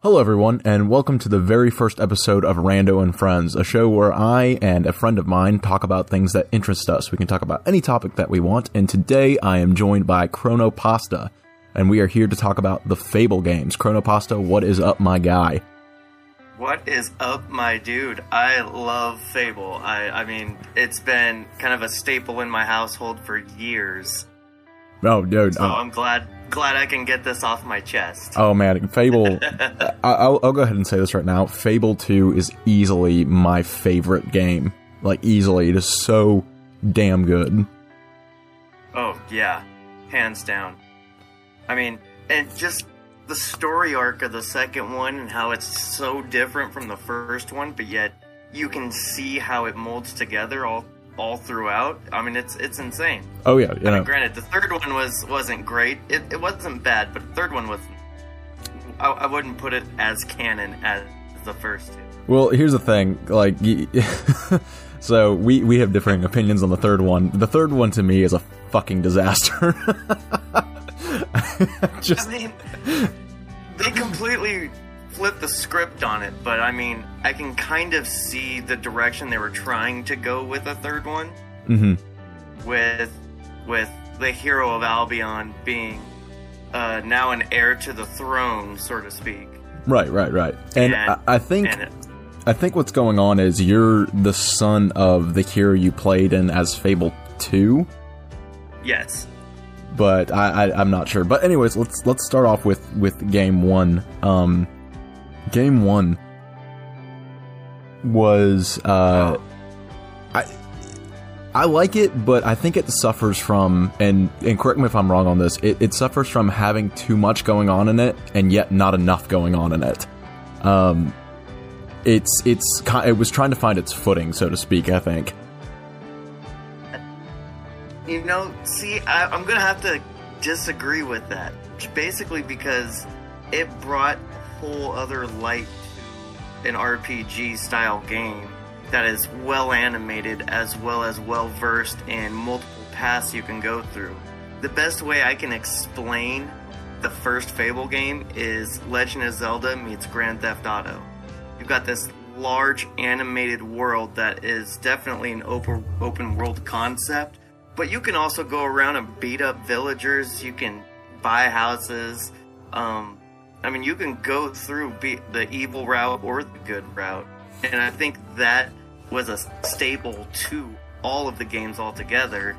Hello, everyone, and welcome to the very first episode of Rando and Friends, a show where I and a friend of mine talk about things that interest us. We can talk about any topic that we want, and today I am joined by Chronopasta, and we are here to talk about the Fable games. Chronopasta, what is up, my guy? What is up, my dude? I love Fable. I, I mean, it's been kind of a staple in my household for years. Oh, dude. So I'm glad glad I can get this off my chest. Oh man, Fable. I, will I'll go ahead and say this right now. Fable Two is easily my favorite game. Like easily, it is so damn good. Oh yeah, hands down. I mean, and just the story arc of the second one and how it's so different from the first one, but yet you can see how it molds together all all throughout. I mean, it's it's insane. Oh yeah, you I mean, granted, the third one was wasn't great. It, it wasn't bad, but the third one was. I, I wouldn't put it as canon as the first two. Well, here's the thing, like, so we we have differing opinions on the third one. The third one to me is a fucking disaster. Just, I mean, they completely flipped the script on it, but I mean, I can kind of see the direction they were trying to go with a third one. Mm-hmm. With with the hero of Albion being uh, now an heir to the throne, so to speak. Right, right, right. And, And- I, I think and it- I think what's going on is you're the son of the hero you played in as Fable Two, Yes. but I, I I'm not sure. But anyways, let's let's start off with with game one. Um, game one was uh, I I like it, but I think it suffers from and and correct me if I'm wrong on this. It, it suffers from having too much going on in it, and yet not enough going on in it. Um, it's it's it was trying to find its footing, so to speak. I think. You know, see, I, I'm gonna have to disagree with that. Basically, because it brought whole other light to an RPG style game that is well animated as well as well versed in multiple paths you can go through. The best way I can explain the first Fable game is Legend of Zelda meets Grand Theft Auto. You've got this large animated world that is definitely an open open world concept, but you can also go around and beat up villagers. You can buy houses. Um, I mean, you can go through the evil route or the good route, and I think that was a staple to all of the games altogether.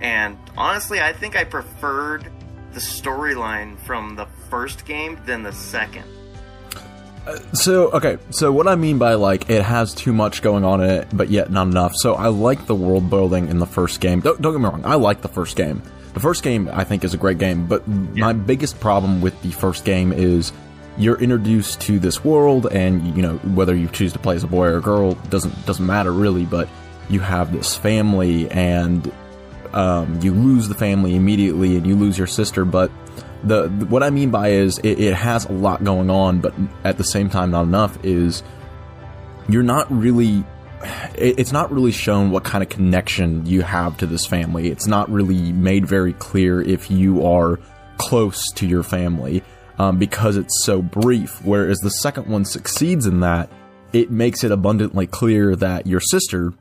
And honestly, I think I preferred the storyline from the first game than the second. Uh, so okay, so what I mean by like it has too much going on in it, but yet not enough. So I like the world building in the first game. Don't, don't get me wrong, I like the first game. The first game I think is a great game, but my biggest problem with the first game is you're introduced to this world, and you know whether you choose to play as a boy or a girl doesn't doesn't matter really. But you have this family, and um, you lose the family immediately, and you lose your sister, but the, the- what I mean by is it, it has a lot going on, but at the same time not enough. Is you're not really it's not really shown what kind of connection you have to this family. It's not really made very clear if you are close to your family um, because it's so brief. Whereas the second one succeeds in that, it makes it abundantly clear that your sister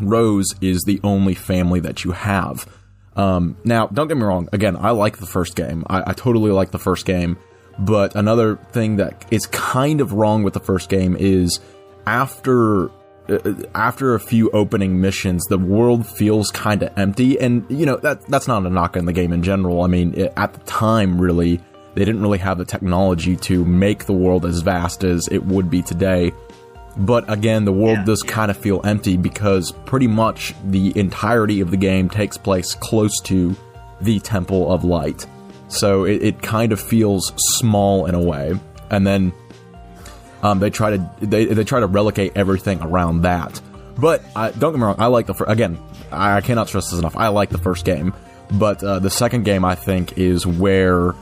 Rose is the only family that you have. Um, now, don't get me wrong. Again, I like the first game. I, I totally like the first game. But another thing that is kind of wrong with the first game is after Uh, after a few opening missions, the world feels kind of empty. And you know that that's not a knock on the game in general. I mean, it, at the time, really, they didn't really have the technology to make the world as vast as it would be today. But again, the world Yeah, does yeah. kind of feel empty because pretty much the entirety of the game takes place close to the Temple of Light. So it, it kind of feels small in a way. And then um, they try to they, they try to relegate everything around that. But I, don't get me wrong, I like the fir- again. I, I cannot stress this enough. I like the first game, but uh, the second game I think is where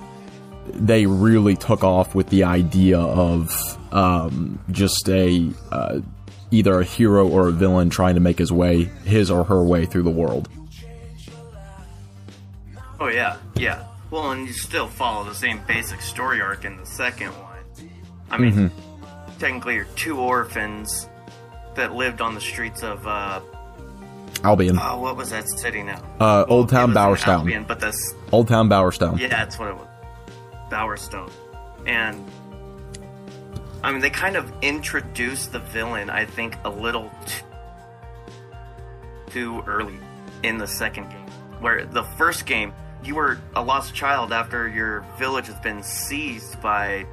they really took off with the idea of um, just a uh, either a hero or a villain trying to make his way, his or her way through the world. Oh yeah, yeah. Well, and you still follow the same basic story arc in the second one. I mean, technically, you're two orphans that lived on the streets of uh, Albion. oh, what was that city now? Uh, Old Town Bowerstone. Albion, but that's Old Town Bowerstone. yeah, that's what it was. Bowerstone. And I mean, they kind of introduced the villain, I think, a little too early in the second game. Where the first game, you were a lost child after your village has been seized by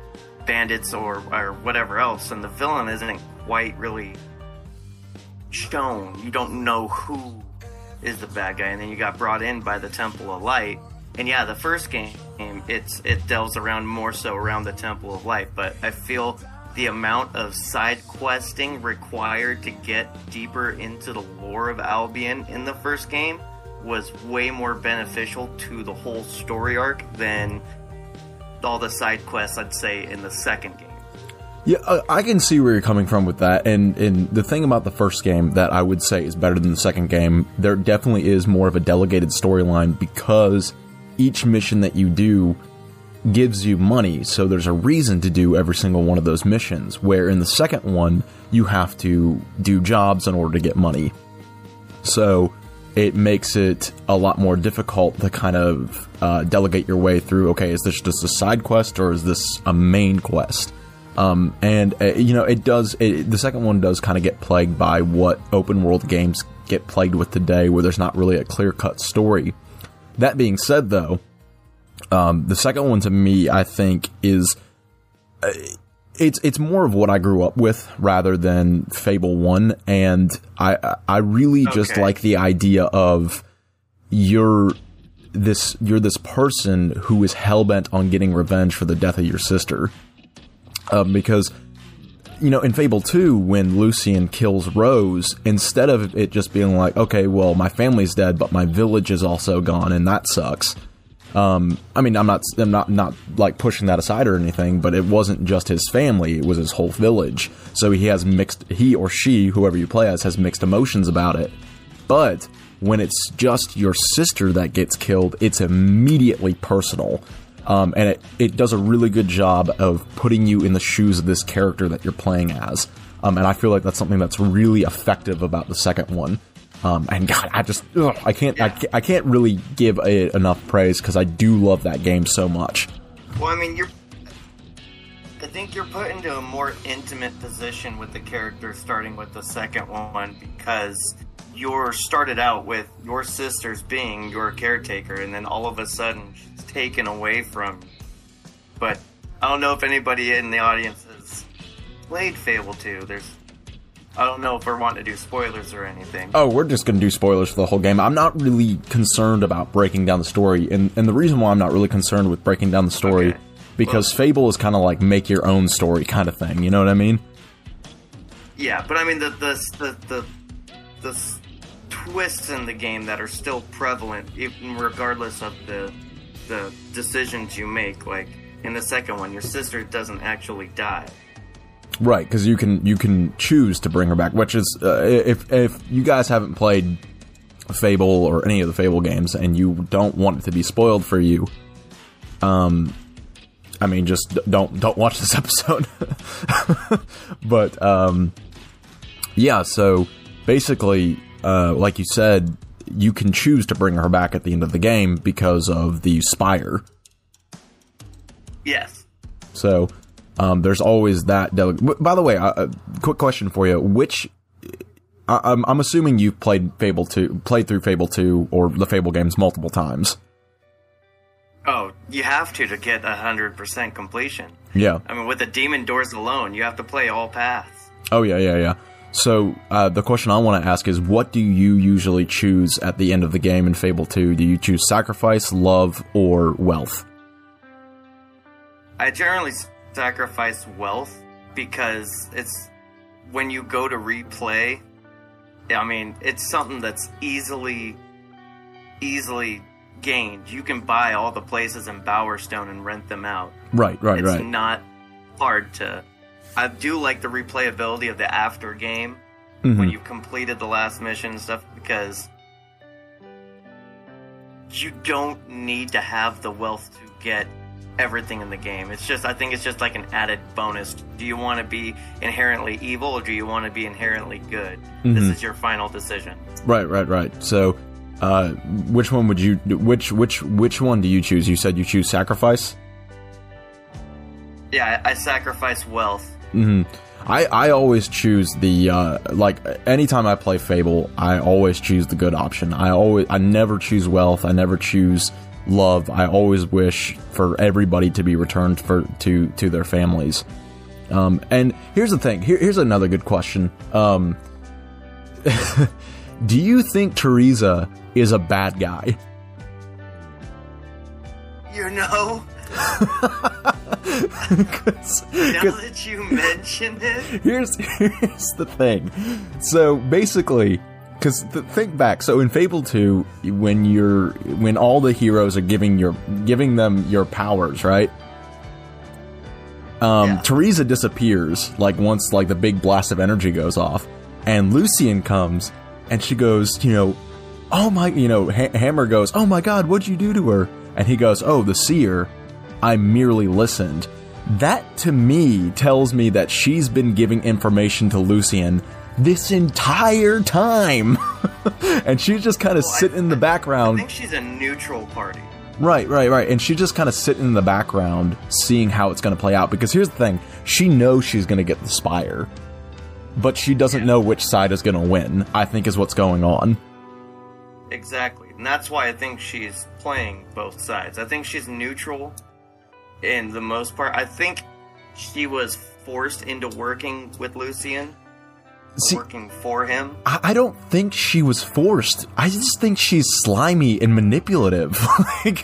bandits or, or whatever else, and the villain isn't quite really shown. You don't know who is the bad guy, and then you got brought in by the Temple of Light. And yeah, the first game, it's it delves around more so around the Temple of Light, but I feel the amount of side questing required to get deeper into the lore of Albion in the first game was way more beneficial to the whole story arc than all the side quests I'd say in the second game. Yeah, uh, I can see where you're coming from with that, and and the thing about the first game that I would say is better than the second game, there definitely is more of a delegated storyline because each mission that you do gives you money, so there's a reason to do every single one of those missions. Where in the second one, you have to do jobs in order to get money, so it makes it a lot more difficult to kind of uh, delegate your way through. Okay, is this just a side quest or is this a main quest? Um, and uh, you know, it does. It, the second one does kind of get plagued by what open world games get plagued with today, where there's not really a clear cut story. That being said, though, um, the second one to me, I think, is uh, it's it's more of what I grew up with rather than Fable One, and I I really just like the idea of you're this you're this person who is hell bent on getting revenge for the death of your sister, um, because you know in Fable Two when Lucian kills Rose, instead of it just being like okay, well my family's dead, but my village is also gone, and that sucks. Um, I mean, I'm not, I'm not, not like pushing that aside or anything, but it wasn't just his family; it was his whole village. So he has mixed, he or she, whoever you play as, has mixed emotions about it. But when it's just your sister that gets killed, it's immediately personal. Um, and it, it does a really good job of putting you in the shoes of this character that you're playing as. Um, and I feel like that's something that's really effective about the second one. Um, and God, I just ugh, I can't I, can't I can't really give it enough praise because I do love that game so much. Well, I mean, you're. I think you're put into a more intimate position with the character starting with the second one because you're started out with your sister's being your caretaker, and then all of a sudden she's taken away from. But I don't know if anybody in the audience has played Fable 2. There's. I don't know if we're wanting to do spoilers or anything. Oh, we're just gonna do spoilers for the whole game. I'm not really concerned about breaking down the story, and and the reason why I'm not really concerned with breaking down the story Okay. because Fable is kind of like make your own story kind of thing. You know what I mean? Yeah, but I mean the the the the, the twists in the game that are still prevalent, even regardless of the the decisions you make. Like in the second one, your sister doesn't actually die. Right, because you can you can choose to bring her back, which is uh, if if you guys haven't played Fable or any of the Fable games and you don't want it to be spoiled for you, um, I mean, just don't don't watch this episode. but um, yeah, so basically, uh, like you said, you can choose to bring her back at the end of the game because of the spire. Yes. So um, there's always that. By the way, uh, uh, quick question for you: Which I- I'm, I'm assuming you've played Fable two, played through Fable two or the Fable games multiple times. Oh, you have to to get a hundred percent completion. Yeah. I mean, with the demon doors alone, you have to play all paths. Oh yeah, yeah, yeah. So uh, the question I want to ask is, what do you usually choose at the end of the game in Fable two? Do you choose sacrifice, love, or wealth? I generally sacrifice wealth because it's when you go to replay. I mean, it's something that's easily, easily gained. You can buy all the places in Bowerstone and rent them out. Right, right, it's right. It's not hard to. I do like the replayability of the after game Mhm. when you've completed the last mission and stuff because you don't need to have the wealth to get everything in the game. It's just I think it's just like an added bonus. Do you want to be inherently evil or do you want to be inherently good? This is your final decision. Right, right, right. So, uh, which one would you? Which which which one do you choose? You said you choose sacrifice. Yeah, I, I sacrifice wealth. Mm-hmm. I I always choose the uh, like anytime I play Fable, I always choose the good option. I always I never choose wealth. I never choose love. I always wish for everybody to be returned for to to their families. Um, and here's the thing. Here, here's another good question. Um, do you think Theresa is a bad guy? You know, 'Cause- now that you mention it, here's here's the thing. So basically, because th- think back. So in Fable Two, when you're when all the heroes are giving your giving them your powers, right? Um, Yeah. Theresa disappears like once like the big blast of energy goes off, and Lucian comes and she goes, you know, oh my, you know, ha- Hammer goes, oh my God, what'd you do to her? And he goes, oh, the seer. I merely listened. That to me tells me that she's been giving information to Lucian this entire time. and she's just kind of Well, I- sitting in the background. I think she's a neutral party. Right, right, right. And she just kind of sitting in the background, seeing how it's going to play out. Because here's the thing: she knows she's going to get the spire, but she doesn't Yeah. know which side is going to win. I think is what's going on. Exactly. And that's why I think she's playing both sides. I think she's neutral in the most part. I think she was forced into working with Lucian, See, working for him. I, I don't think she was forced. I just think she's slimy and manipulative. like,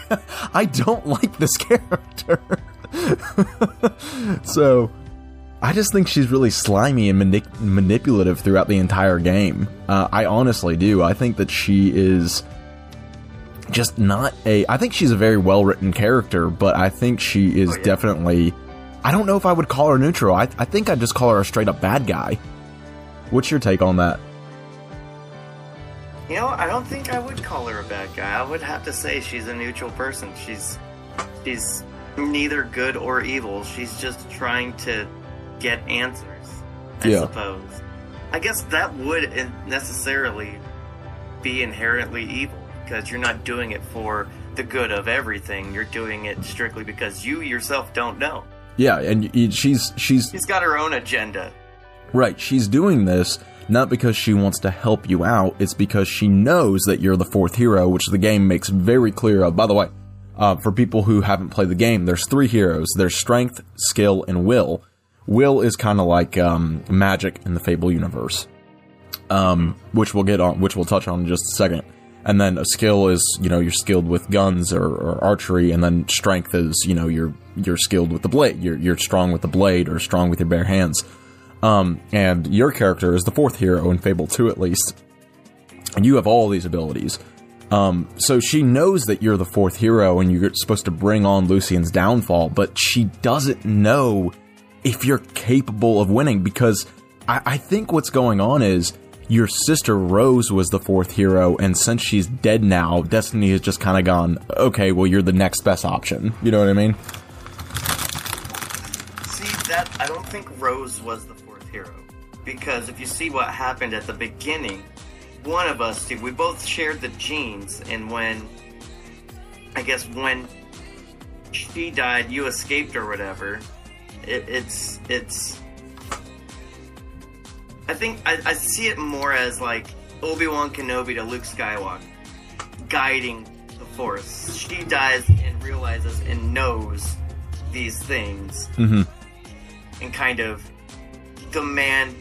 I don't like this character. so, I just think she's really slimy and mani- manipulative throughout the entire game. Uh, I honestly do. I think that she is just not a. I think she's a very well written character, but I think she is Oh, yeah. definitely. I don't know if I would call her neutral. I, I think I'd just call her a straight up bad guy. What's your take on that? You know, I don't think I would call her a bad guy. I would have to say she's a neutral person. She's she's neither good or evil. She's just trying to get answers. I Yeah. suppose. I guess that would necessarily be inherently evil because you're not doing it for the good of everything. You're doing it strictly because you yourself don't know. Yeah, and she's she's She's got her own agenda. Right. She's doing this not because she wants to help you out. It's because she knows that you're the fourth hero, which the game makes very clear. Of. By the way, uh, for people who haven't played the game, there's three heroes. There's strength, skill, and will. Will is kind of like um, magic in the Fable universe, um, which we'll get on, which we'll touch on in just a second. And then a skill is, you know, you're skilled with guns or, or archery, and then strength is, you know, you're you're skilled with the blade. You're you're strong with the blade or strong with your bare hands. Um, and your character is the fourth hero in Fable 2 at least. And you have all these abilities. Um, so she knows that you're the fourth hero and you're supposed to bring on Lucian's downfall, but she doesn't know if you're capable of winning because I, I think what's going on is your sister Rose was the fourth hero, and since she's dead now, Destiny has just kind of gone, okay, well, you're the next best option. You know what I mean? See that I don't think Rose was the hero because if you see what happened at the beginning, one of us we both shared the genes, and when I guess when she died, you escaped or whatever. It, it's it's. I think I, I see it more as like Obi Wan Kenobi to Luke Skywalker, guiding the Force. She dies and realizes and knows these things Mm-hmm. and kind of the man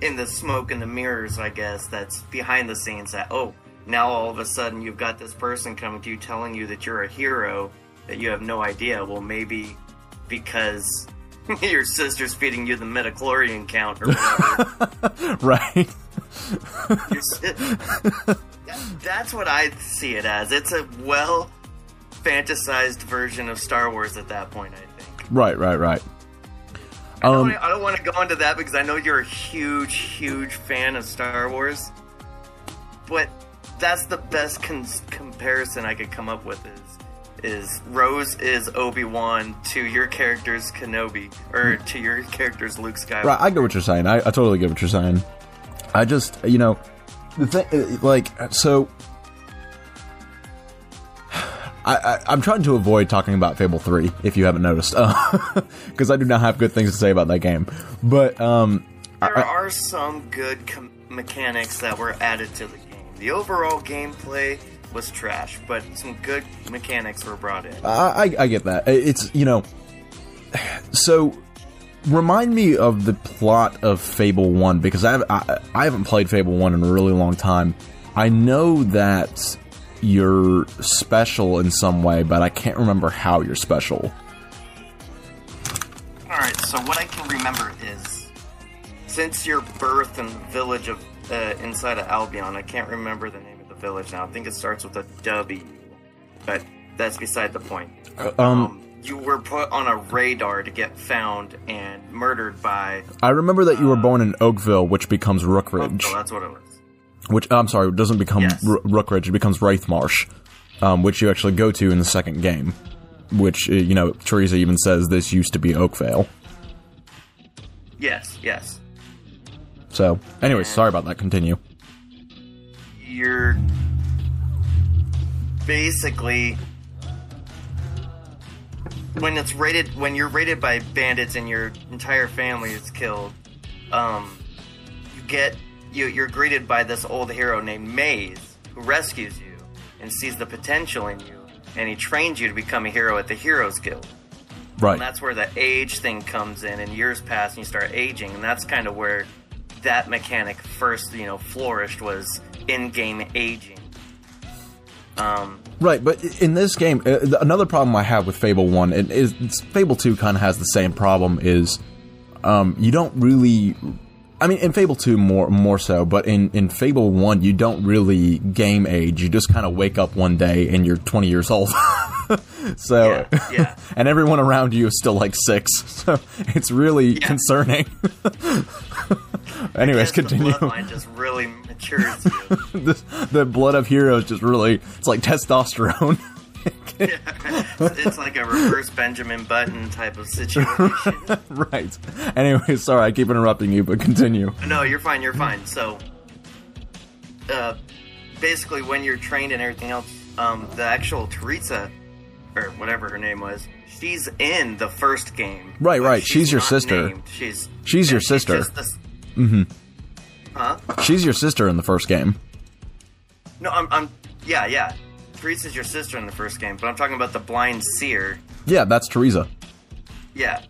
in the smoke and the mirrors, I guess, that's behind the scenes that, oh, now all of a sudden you've got this person coming to you telling you that you're a hero that you have no idea. Well, maybe because your sister's feeding you the midichlorian count or whatever. Right? That's what I see it as. It's a well fantasized version of Star Wars at that point, I think. right, right, right. I Um, don't, I don't want to go into that because I know you're a huge, huge fan of Star Wars. But that's the best comparison I could come up with is is Rose is Obi Wan to your character's Kenobi, or to your character's Luke Skywalker. Right, I get what you're saying. I, I totally get what you're saying. I just, you know, the thing, like, so. I, I, I'm trying to avoid talking about Fable 3, if you haven't noticed, because I do not have good things to say about that game. But, um. There are some good com- mechanics that were added to the game. The overall gameplay was trash, but some good mechanics were brought in. I, I, I get that. It's, you know. So, remind me of the plot of Fable 1, because I, have, I, I haven't played Fable 1 in a really long time. I know that you're special in some way, but I can't remember how you're special. Alright, so what I can remember is since your birth in the village of uh, inside of Albion, I can't remember the name of the village now. I think it starts with a W, but that's beside the point. Um, you were put on a radar to get found and murdered by. I remember that you were born in Oakvale, which becomes Rookridge. Oh, that's what it was. Which I'm sorry, doesn't become Yes. R- Rookridge. It becomes Wraithmarsh, um, which you actually go to in the second game. Which uh, you know, Theresa even says this used to be Oakvale. Yes, yes. So, anyway, sorry about that. Continue. You're basically when it's rated when you're rated by bandits and your entire family is killed. Um, you get you you're greeted by this old hero named Maze who rescues you and sees the potential in you, and he trains you to become a hero at the Heroes Guild. Right. And that's where the age thing comes in, and years pass and you start aging, and that's kind of where that mechanic first, you know, flourished was in-game aging. Um, Right, but in this game, uh, another problem I have with Fable One and is Fable Two kind of has the same problem. Is um, you don't really, I mean, in Fable Two more more so, but in in Fable One, you don't really game age. You just kind of wake up one day and you're 20 years old. so, Yeah, yeah. and everyone around you is still like six. So it's really Yeah. concerning. Anyways, Yes, the continue. bloodline just really matures you. the, the blood of heroes just really, it's like testosterone. it's like a reverse Benjamin Button type of situation. right. Anyway, sorry, I keep interrupting you, but continue. no, you're fine. You're fine. So, uh, basically, when you're trained and everything else, um, the actual Theresa, or whatever her name was, she's in the first game. Right, right. She's your sister. named. She's She's your yeah, sister. Mm-hmm. Huh? She's your sister in the first game. No, I'm, I'm. Yeah, yeah. Theresa's your sister in the first game, but I'm talking about the blind seer. Yeah, that's Theresa. Yeah,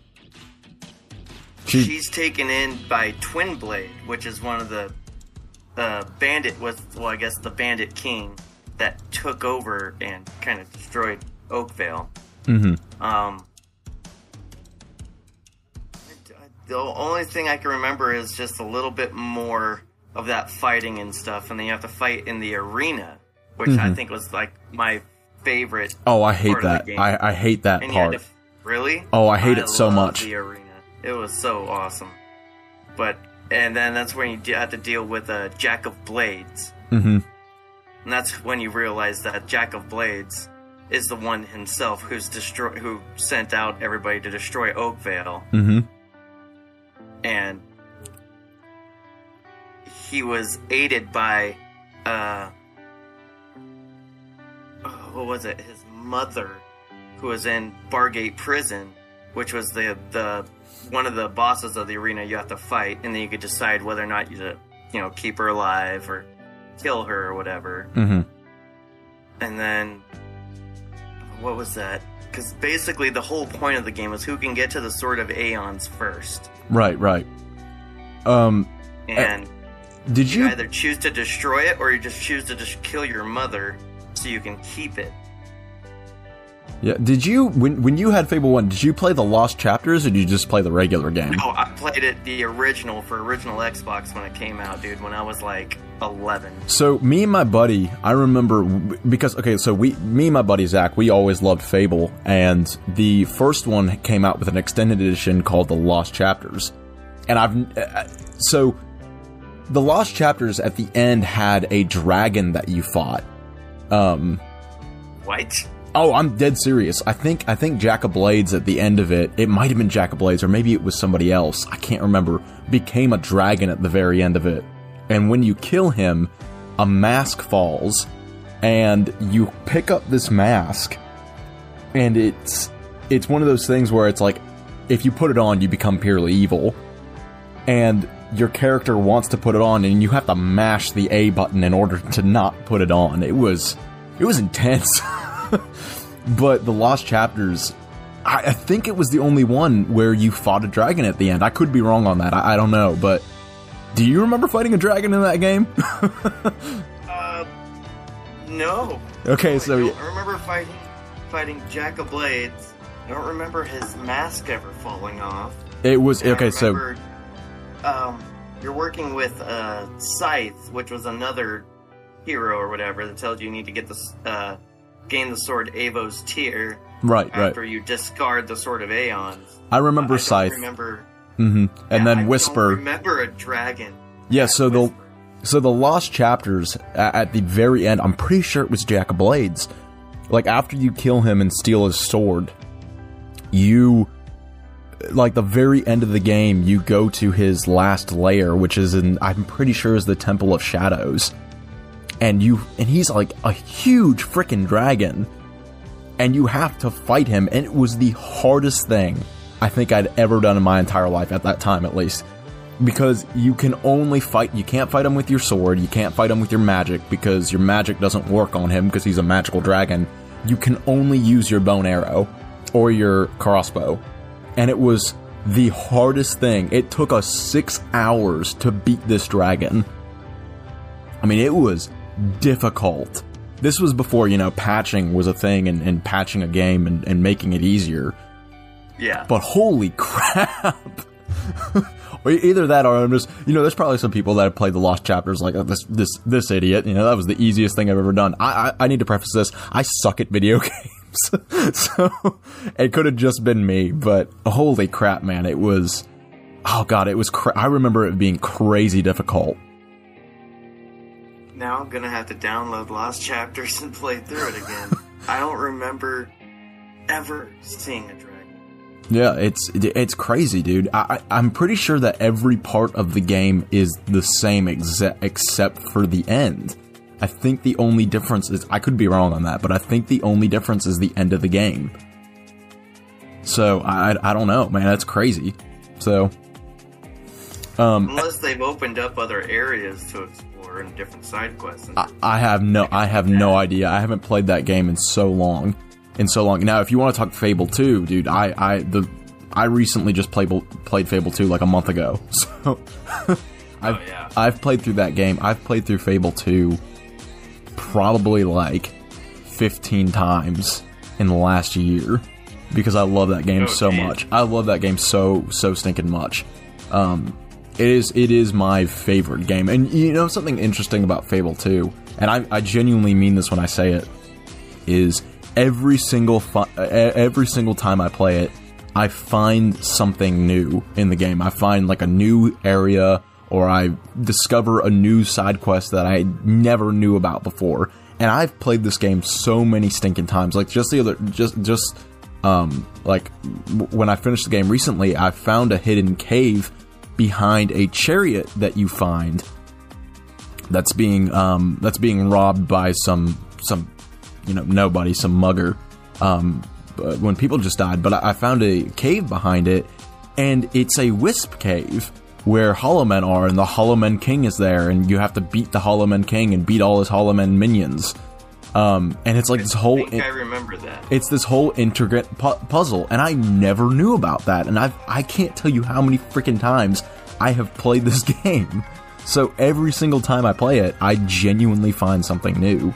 She, she's taken in by Twin Blade, which is one of the uh, bandit was well, I guess the bandit king that took over and kind of destroyed Oakvale. mm-hmm. Um, the only thing I can remember is just a little bit more of that fighting and stuff, and then you have to fight in the arena, which I think was like my favorite. Oh, I hate that. I, I hate that And part. to, really? Oh, I hate it so much. The arena, it was so awesome. But and then that's when you de- have to deal with a Jack of Blades, Mm-hmm. and that's when you realize that Jack of Blades is the one himself who's destroy who sent out everybody to destroy Oakvale, Mm-hmm. and he was aided by uh what was it his mother who was in bargate prison which was the the one of the bosses of the arena you have to fight and then you could decide whether or not you to you know keep her alive or kill her or whatever Mm-hmm. and then what was that because basically the whole point of the game was who can get to the sword of aeons first Right, right. Um, and did you you? either choose to destroy it or you just choose to just kill your mother so you can keep it. Yeah. Did you when when you had Fable One? Did you play the Lost Chapters or did you just play the regular game? Oh, I played it the original for original Xbox when it came out, dude. When I was like eleven. So me and my buddy, I remember because okay, so we, me and my buddy Zach, we always loved Fable, and the first one came out with an extended edition called the Lost Chapters, and I've uh, so the Lost Chapters at the end had a dragon that you fought. Um, What? Oh, I'm dead serious. I think I think Jack of Blades at the end of it, it might have been Jack of Blades, or maybe it was somebody else. I can't remember. Became a dragon at the very end of it, and when you kill him, a mask falls, and you pick up this mask, and it's it's one of those things where it's like, if you put it on, you become purely evil, and your character wants to put it on, and you have to mash the A button in order to not put it on. It was it was intense. but the Lost Chapters, I, I, think it was the only one where you fought a dragon at the end. I could be wrong on that. I, I don't know, but do you remember fighting a dragon in that game? uh, no. Okay, no, so I, I remember fighting fighting Jack of Blades. I don't remember his mask ever falling off. It was okay. So um, you're working with uh, Scythe, which was another hero or whatever that tells you you need to get this uh, gain the sword Avo's Tear right, right. after you discard the sword of Aeons. I remember I don't Scythe. Remember, Mm-hmm. And yeah, I then Whisper. Don't remember a dragon. Yeah, so the so the lost chapters at the very end, I'm pretty sure it was Jack of Blades. Like after you kill him and steal his sword, you like the very end of the game, you go to his last lair, which is in I'm pretty sure is the Temple of Shadows. And you and he's like a huge freaking dragon. And you have to fight him, and it was the hardest thing I think I'd ever done in my entire life at that time at least because you can only fight you can't fight him with your sword you can't fight him with your magic because your magic doesn't work on him because he's a magical dragon you can only use your bone arrow or your crossbow and it was the hardest thing. It took us six hours to beat this dragon. I mean it was difficult. This was before you know patching was a thing and, and patching a game and, and making it easier. Yeah. but holy crap. Or either that or i'm just you know there's probably some people that have played the lost chapters like oh, this this this idiot. You know that was the easiest thing i've ever done. I i, I need to preface this. I suck at video games so it could have just been me but holy crap man it was oh god it was cra- i remember it being crazy difficult now I'm gonna have to download Lost Chapters and play through it again. I don't remember ever seeing a dragon. Yeah, it's it's crazy, dude. I, I'm pretty sure that every part of the game is the same exe- except for the end. I think the only difference is I could be wrong on that, but I think the only difference is the end of the game. So I I don't know, man. That's crazy. So um, Unless they've opened up other areas to explore and different side quests. And I, I have no I have no idea. I haven't played that game in so long, in so long. Now, if you want to talk Fable 2, dude, I I the I recently just played played Fable 2 like a month ago. So I've Oh, yeah. I've played through that game. I've played through Fable 2 probably like 15 times in the last year because I love that game Oh, so geez. much. I love that game so so stinking much. Um, it is it is my favorite game, and you know something interesting about Fable 2, and I, I genuinely mean this when I say it, is every single uh, every single time I play it, I find something new in the game. I find like a new area, or I discover a new side quest that I never knew about before. And I've played this game so many stinking times. Like just the other, just just um like when I finished the game recently, I found a hidden cave behind a chariot that you find that's being um that's being robbed by some some you know nobody some mugger um when people just died but I found a cave behind it and it's a wisp cave where hollow men are and the hollow men king is there and you have to beat the hollow men king and beat all his hollow men minions. Um and it's like this whole think I remember that. it's this whole intricate pu- puzzle and i never knew about that and i i can't tell you how many freaking times i have played this game. So every single time i play it i genuinely find something new.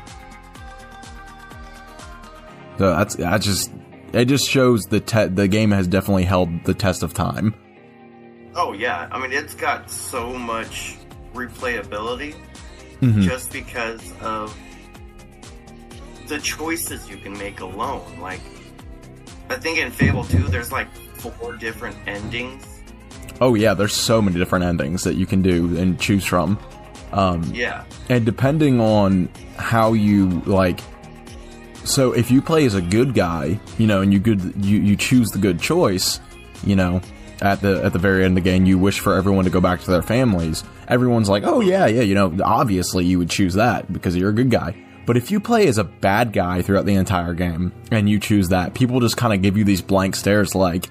So that's that just it just shows the te- the game has definitely held the test of time Oh yeah, I mean it's got so much replayability Mm-hmm. just because of the choices you can make alone. Like, I think in Fable 2, there's like four different endings. oh yeah there's so many different endings that you can do and choose from Yeah, and depending on how you like So if you play as a good guy, you know, and you good you, you choose the good choice, you know, at the at the very end of the game, you wish for everyone to go back to their families. Everyone's like, "Oh yeah, yeah," you know, obviously you would choose that because you're a good guy. But if you play as a bad guy throughout the entire game and you choose that, people just kind of give you these blank stares like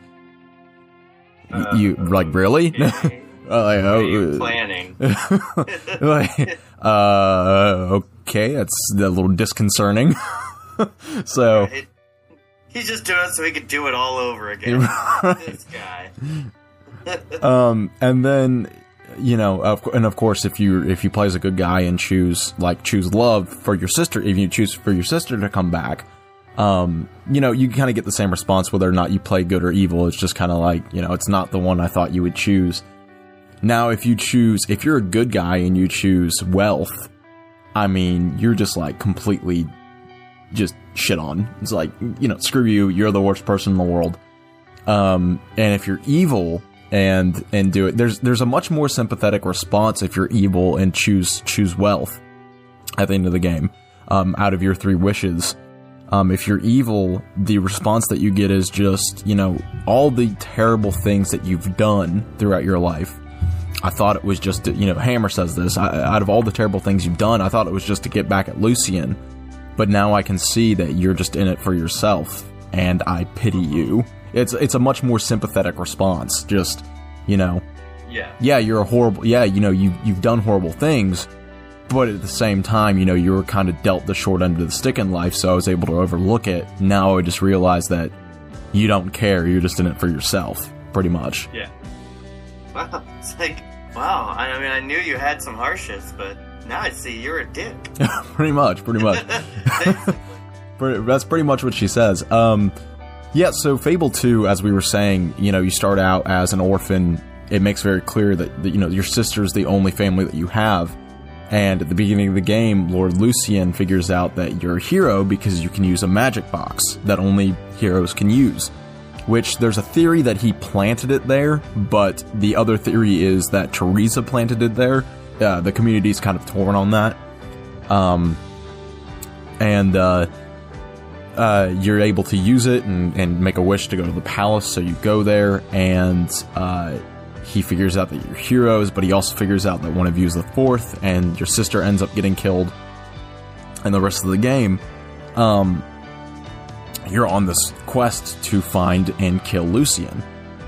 Uh, you like really? Like, are you oh, uh, planning? like, uh, okay, that's a little disconcerting. so, he's just doing it so he could do it all over again. this guy. um, and then, you know, of, and of course, if you if you play as a good guy and choose like choose love for your sister, if you choose for your sister to come back, um, you know, you kind of get the same response whether or not you play good or evil. It's just kind of like, you know, it's not the one I thought you would choose. Now, if you choose, if you're a good guy and you choose wealth, I mean, you're just like completely just shit on. It's like, you know, screw you, you're the worst person in the world. Um, and if you're evil and and do it, there's there's a much more sympathetic response if you're evil and choose choose wealth at the end of the game. Um, out of your three wishes, um, if you're evil, the response that you get is just you know all the terrible things that you've done throughout your life. I thought it was just to, you know Hammer says this I, out of all the terrible things you've done, I thought it was just to get back at Lucian, but now I can see that you're just in it for yourself, and I pity you. It's it's a much more sympathetic response. Just you know, Yeah. yeah, you're a horrible. Yeah, you know you you've done horrible things, but at the same time, you know you were kind of dealt the short end of the stick in life, so I was able to overlook it. Now I just realize that you don't care. You're just in it for yourself, pretty much. Yeah. Wow. It's like, wow. I I mean, I knew you had some harshness, but now I see you're a dick. pretty much, pretty much. That's pretty much what she says. Um, yeah, so Fable 2, as we were saying, you know, you start out as an orphan. It makes very clear that, that, you know, your sister's the only family that you have. And at the beginning of the game, Lord Lucian figures out that you're a hero because you can use a magic box that only heroes can use. Which there's a theory that he planted it there, but the other theory is that Theresa planted it there. Uh, the community's kind of torn on that. Um, and uh, uh, you're able to use it and, and make a wish to go to the palace. So you go there, and uh, he figures out that you're heroes, but he also figures out that one of you is the fourth, and your sister ends up getting killed. And the rest of the game, um, you're on this quest to find and kill Lucian.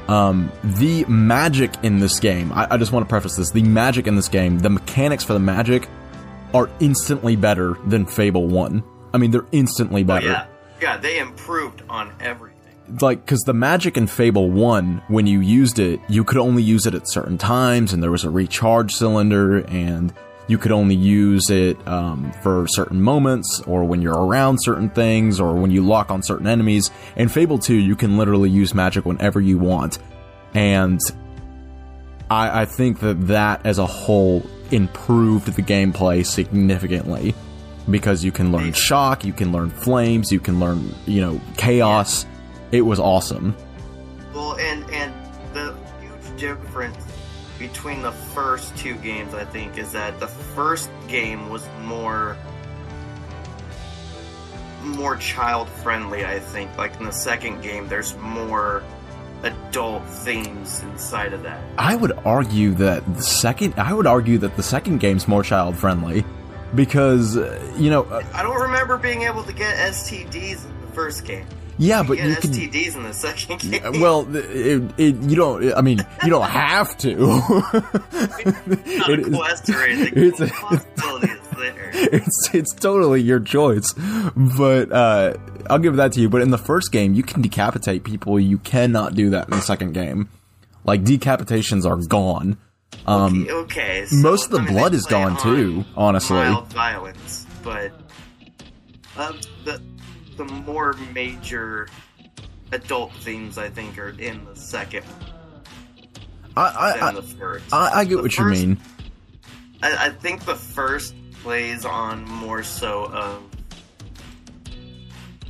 Um, the magic in this game, I, I just want to preface this: the magic in this game, the mechanics for the magic, are instantly better than Fable One. I mean, they're instantly Oh, better yeah. Yeah, they improved on everything. like because the magic in Fable One, when you used it, you could only use it at certain times, and there was a recharge cylinder, and you could only use it um, for certain moments, or when you're around certain things, or when you lock on certain enemies. In Fable Two, you can literally use magic whenever you want, and I, I think that that as a whole improved the gameplay significantly because you can learn shock, you can learn flames, you can learn you know chaos. It was awesome. Well, and and the huge difference between the first two games, I think, is that the first game was more more child friendly. I think, like in the second game, there's more adult themes inside of that. I would argue that the second I would argue that the second game's more child friendly because uh, you know uh, I don't remember being able to get STDs in the first game. Yeah, You but get you can STDs in the second game. well it, it, you don't I mean you don't have to. not It a is- or anything. it's- it's it's totally your choice. But uh, I'll give that to you. But in the first game, you can decapitate people. You cannot do that in the second game. Like decapitations are gone. Um, okay, so, most of the I mean, blood is gone too. Honestly, Mild violence, but um, the the more major adult themes I think are in the second I than I, the. I, I get The what first- you mean. I, I think the first plays on more so of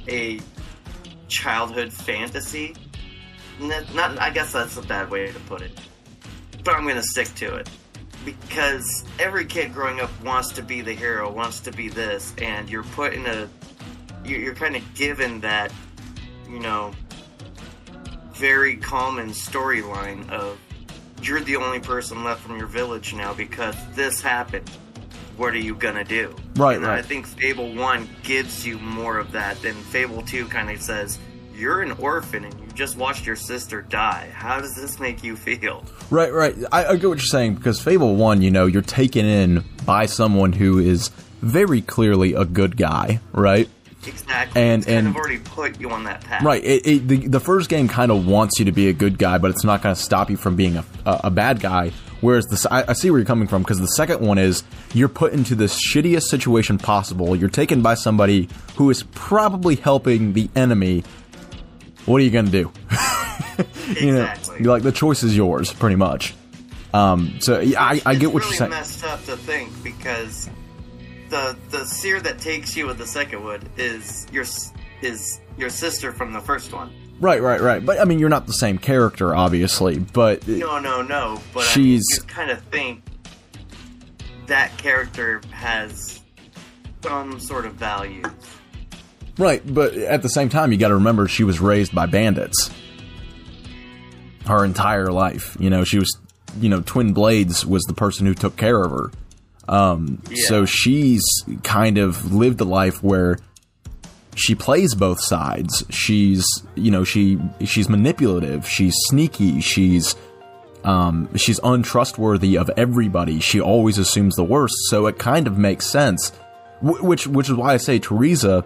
a childhood fantasy. Not, I guess that's a bad way to put it, but I'm gonna stick to it because every kid growing up wants to be the hero, wants to be this, and you're put in a you're kind of given that, you know, very common storyline of you're the only person left from your village now because this happened. What are you gonna do? Right, and I think Fable One gives you more of that than Fable Two kind of says. You're an orphan and you just watched your sister die. How does this make you feel? Right, right. I, I get what you're saying because Fable One, you know, you're taken in by someone who is very clearly a good guy, right? Exactly. And- it's kind and- of already put you on that path. Right. It, it, the, the first game kind of wants you to be a good guy, but it's not going to stop you from being a, a, a bad guy. Whereas the, I, I see where you're coming from because the second one is you're put into the shittiest situation possible. You're taken by somebody who is probably helping the enemy. What are you going to do? you know, Exactly. you're like the choice is yours, pretty much. Um, so yeah, I, I get what really you're saying. messed up to think because the the seer that takes you with the second wood is your is your sister from the first one. Right, right, right. But I mean, you're not the same character, obviously. But No, no, no. But She's- I mean, you kind of think that character has some sort of value. Right, but at the same time, you got to remember she was raised by bandits her entire life. You know, she was, you know, Twin Blades was the person who took care of her. Um, so she's kind of lived a life where she plays both sides. She's, you know, she she's manipulative. She's sneaky. She's um, she's untrustworthy of everybody. She always assumes the worst. So it kind of makes sense. Wh- Which which is why I say Theresa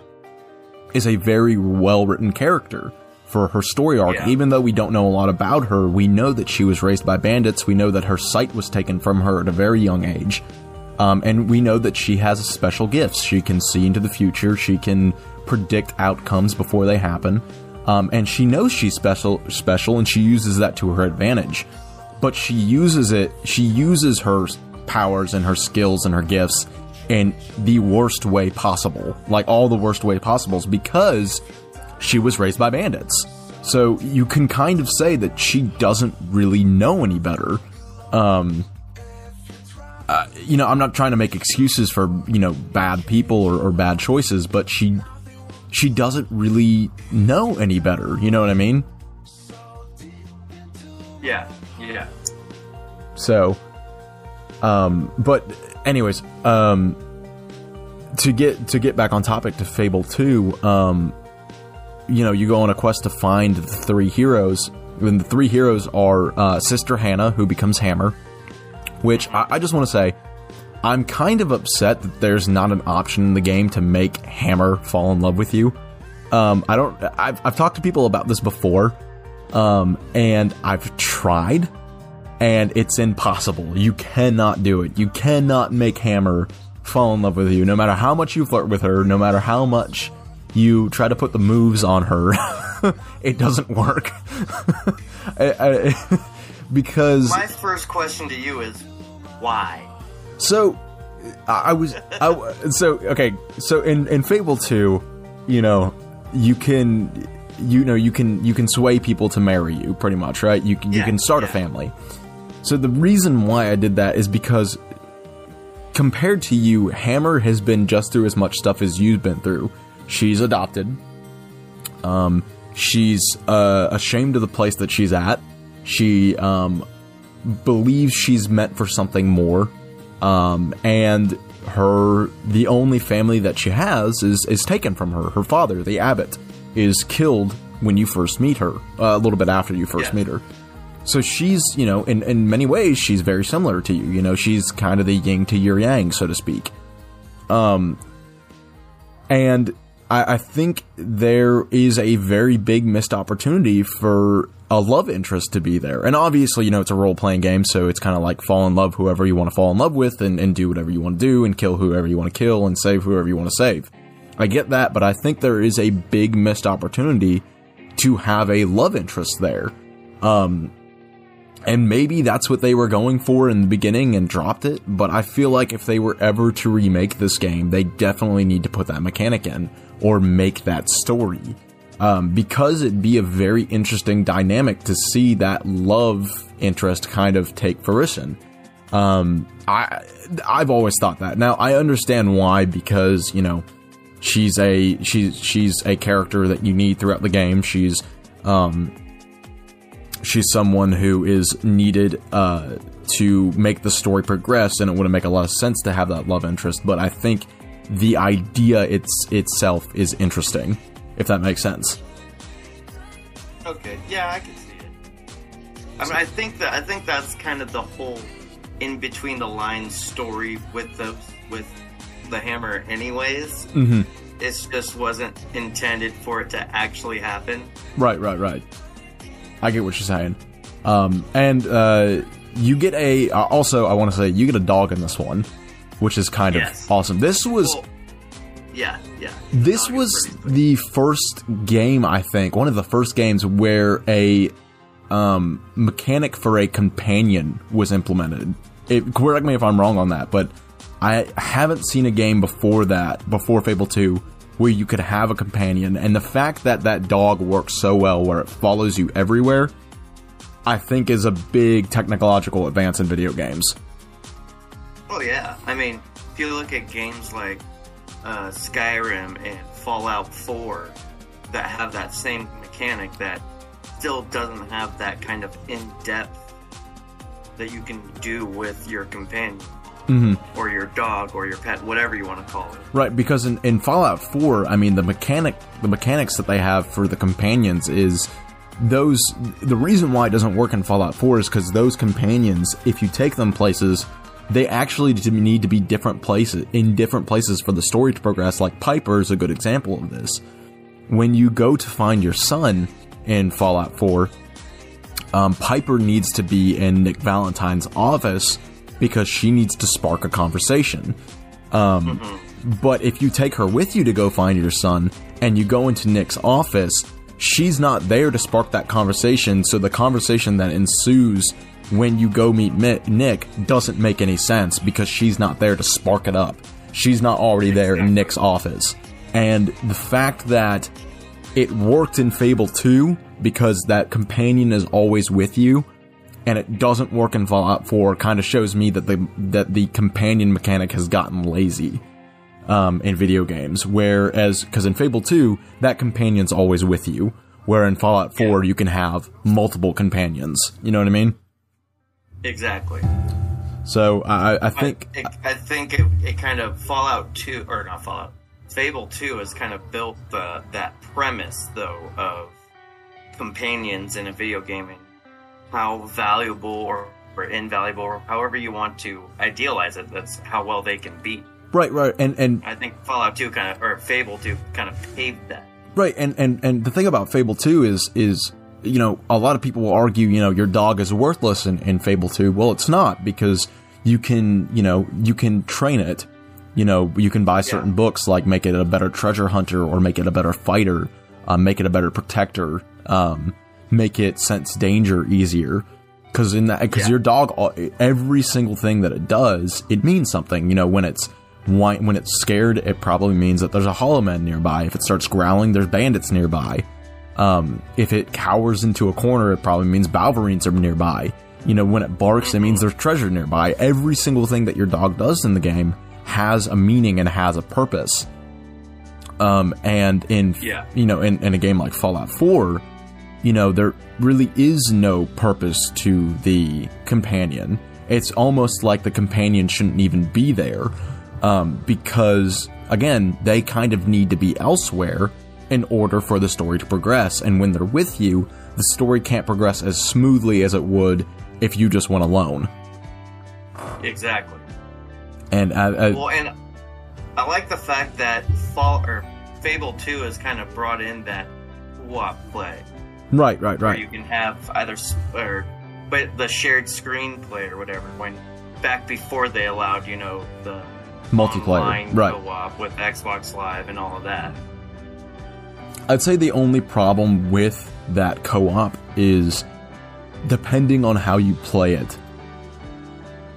is a very well written character for her story arc. Yeah. Even though we don't know a lot about her, we know that she was raised by bandits. We know that her sight was taken from her at a very young age. Um, and we know that she has special gifts. She can see into the future. She can predict outcomes before they happen. Um, and she knows she's special, special, and she uses that to her advantage. But she uses it. She uses her powers and her skills and her gifts in the worst way possible, like all the worst way possibles, because she was raised by bandits. So you can kind of say that she doesn't really know any better. Um, uh, you know, I'm not trying to make excuses for you know bad people or, or bad choices, but she she doesn't really know any better. You know what I mean? Yeah, yeah. So, um, but anyways, um, to get to get back on topic to Fable Two, um, you know, you go on a quest to find the three heroes. And the three heroes are uh, Sister Hannah, who becomes Hammer. Which I, I just want to say, I'm kind of upset that there's not an option in the game to make Hammer fall in love with you. Um, I don't. I've, I've talked to people about this before, um, and I've tried, and it's impossible. You cannot do it. You cannot make Hammer fall in love with you, no matter how much you flirt with her, no matter how much you try to put the moves on her. it doesn't work. I- I- because My first question to you is why? so I was I, so okay. So in in Fable two, you know, you can you know you can you can sway people to marry you pretty much, right? You can you can start a family. So the reason why I did that is because compared to you, Hammer has been just through as much stuff as you've been through. She's adopted. Um, she's uh, ashamed of the place that she's at. She um, believes she's meant for something more. Um, and her the only family that she has is is taken from her. Her father, the abbot, is killed when you first meet her. Uh, a little bit after you first Yeah. meet her. So she's, you know, in, in many ways, she's very similar to you. You know, she's kind of the yin to your yang, so to speak. Um, and I, I think there is a very big missed opportunity for a love interest to be there. And obviously, you know, it's a role playing game, so it's kind of like fall in love whoever you want to fall in love with and, and do whatever you want to do and kill whoever you want to kill and save whoever you want to save. I get that, but I think there is a big missed opportunity to have a love interest there. Um, and maybe that's what they were going for in the beginning and dropped it, but I feel like if they were ever to remake this game, they definitely need to put that mechanic in or make that story. Um, because it'd be a very interesting dynamic to see that love interest kind of take fruition. Um, I, I've always thought that. Now, I understand why, because, you know, she's a she's she's a character that you need throughout the game. She's um she's someone who is needed uh to make the story progress, and it wouldn't make a lot of sense to have that love interest. But I think the idea it's itself is interesting, if that makes sense. Okay, yeah, I can see it. I mean, I think that I think that's kind of the whole in between the lines story with the with the hammer, anyways. Mm-hmm. It just wasn't intended for it to actually happen. Right, right, right. I get what you're saying. Um, and uh, you get a. Uh, also, I want to say you get a dog in this one, which is kind Yes. of awesome. This was. Well, yeah, yeah. This was the first game, I think, one of the first games where a um, mechanic for a companion was implemented. It, correct me if I'm wrong on that, but I haven't seen a game before that, before Fable 2, where you could have a companion. And the fact that that dog works so well, where it follows you everywhere, I think is a big technological advance in video games. Oh yeah, I mean, if you look at games like uh, Skyrim and Fallout 4 that have that same mechanic that still doesn't have that kind of in-depth that you can do with your companion or your dog or your pet, whatever you want to call it. Right, because in, in Fallout 4, I mean the mechanic the mechanics that they have for the companions is those the reason why it doesn't work in Fallout 4 is because those companions, if you take them places, they actually need to be different places in different places for the story to progress. Like Piper is a good example of this. When you go to find your son in Fallout 4, um, Piper needs to be in Nick Valentine's office because she needs to spark a conversation. Um, But if you take her with you to go find your son and you go into Nick's office, she's not there to spark that conversation. So the conversation that ensues when you go meet Nick doesn't make any sense because she's not there to spark it up. She's not already there in Nick's office. And the fact that it worked in Fable 2 because that companion is always with you and it doesn't work in Fallout 4 kind of shows me that the that the companion mechanic has gotten lazy um, in video games whereas because in Fable 2 that companion's always with you where in Fallout 4 you can have multiple companions you know what I mean Exactly. so I, I I, think it, I think it, it kind of Fallout 2, or not Fallout, Fable 2 has kind of built the, that premise, though, of companions in a video game and how valuable or, or invaluable, or however you want to idealize it, that's how well they can be. right right and and I think Fallout 2 kind of, or Fable 2 kind of paved that. Right, and, and and the thing about Fable 2 is is you know, a lot of people will argue, you know, your dog is worthless in, in Fable 2. Well, it's not because you can, you know, you can train it. You know, you can buy certain Yeah. books like make it a better treasure hunter or make it a better fighter, um, make it a better protector, um, make it sense danger easier. Cause in that, cause Yeah. your dog, every single thing that it does, it means something. You know, when it's, when it's scared, it probably means that there's a hollow man nearby. If it starts growling, there's bandits nearby. Um, if it cowers into a corner, it probably means Balverines are nearby. You know, when it barks, it means there's treasure nearby. Every single thing that your dog does in the game has a meaning and has a purpose. Um, and in, Yeah. you know, in, in a game like Fallout 4, you know, there really is no purpose to the companion. It's almost like the companion shouldn't even be there, um, because again, they kind of need to be elsewhere in order for the story to progress. And when they're with you, the story can't progress as smoothly as it would if you just went alone. Exactly. And uh, uh, Well, and I like the fact that Fall or Fable 2 has kind of brought in that co-op play. right, right, where right. you can have either or but the shared screenplay or whatever when back before they allowed you know the Multiplayer, online right. co-op with Xbox Live and all of that. I'd say the only problem with that co-op is depending on how you play it.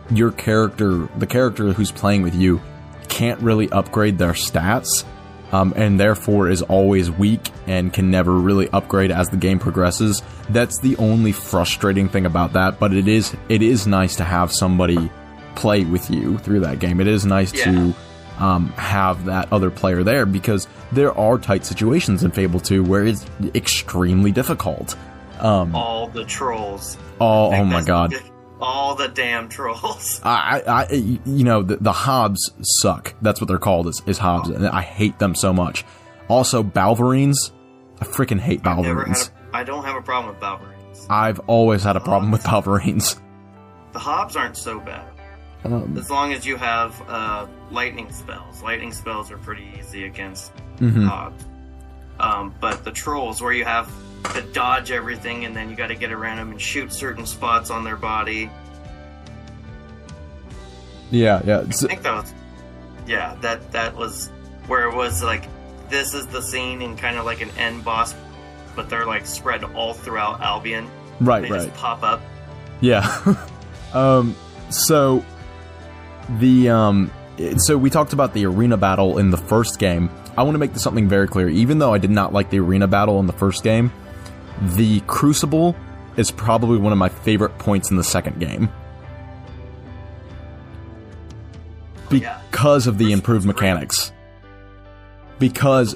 Your character, the character who's playing with you, can't really upgrade their stats, um, and therefore is always weak and can never really upgrade as the game progresses. That's the only frustrating thing about that. But it is it is nice to have somebody play with you through that game. It is nice Yeah. to um, have that other player there because there are tight situations in Fable 2 where it's extremely difficult. Um, All the trolls. oh, oh my god. All the damn trolls. I, I, you know, the, the Hobbes suck. That's what they're called is, is Hobbes, and I hate them so much. Also, Balverines. I freaking hate I've never had. Balverines. A, I don't have a problem with Balverines. I've always had a problem with Balverines. The Hobbes aren't so bad. Um, As long as you have uh, lightning spells. Lightning spells are pretty easy against mhm. Hobbes. Um, but the trolls, where you have to dodge everything and then you got to get around them and shoot certain spots on their body. Yeah, yeah. I think that was, yeah, that that was where it was like this is the scene and kind of like an end boss, but they're like spread all throughout Albion. right, They right. just pop up. Yeah. um so the um so we talked about the arena battle in the first game. I want to make this something very clear. Even though I did not like the arena battle in the first game, the crucible is probably one of my favorite points in the second game. Because of the improved mechanics. Because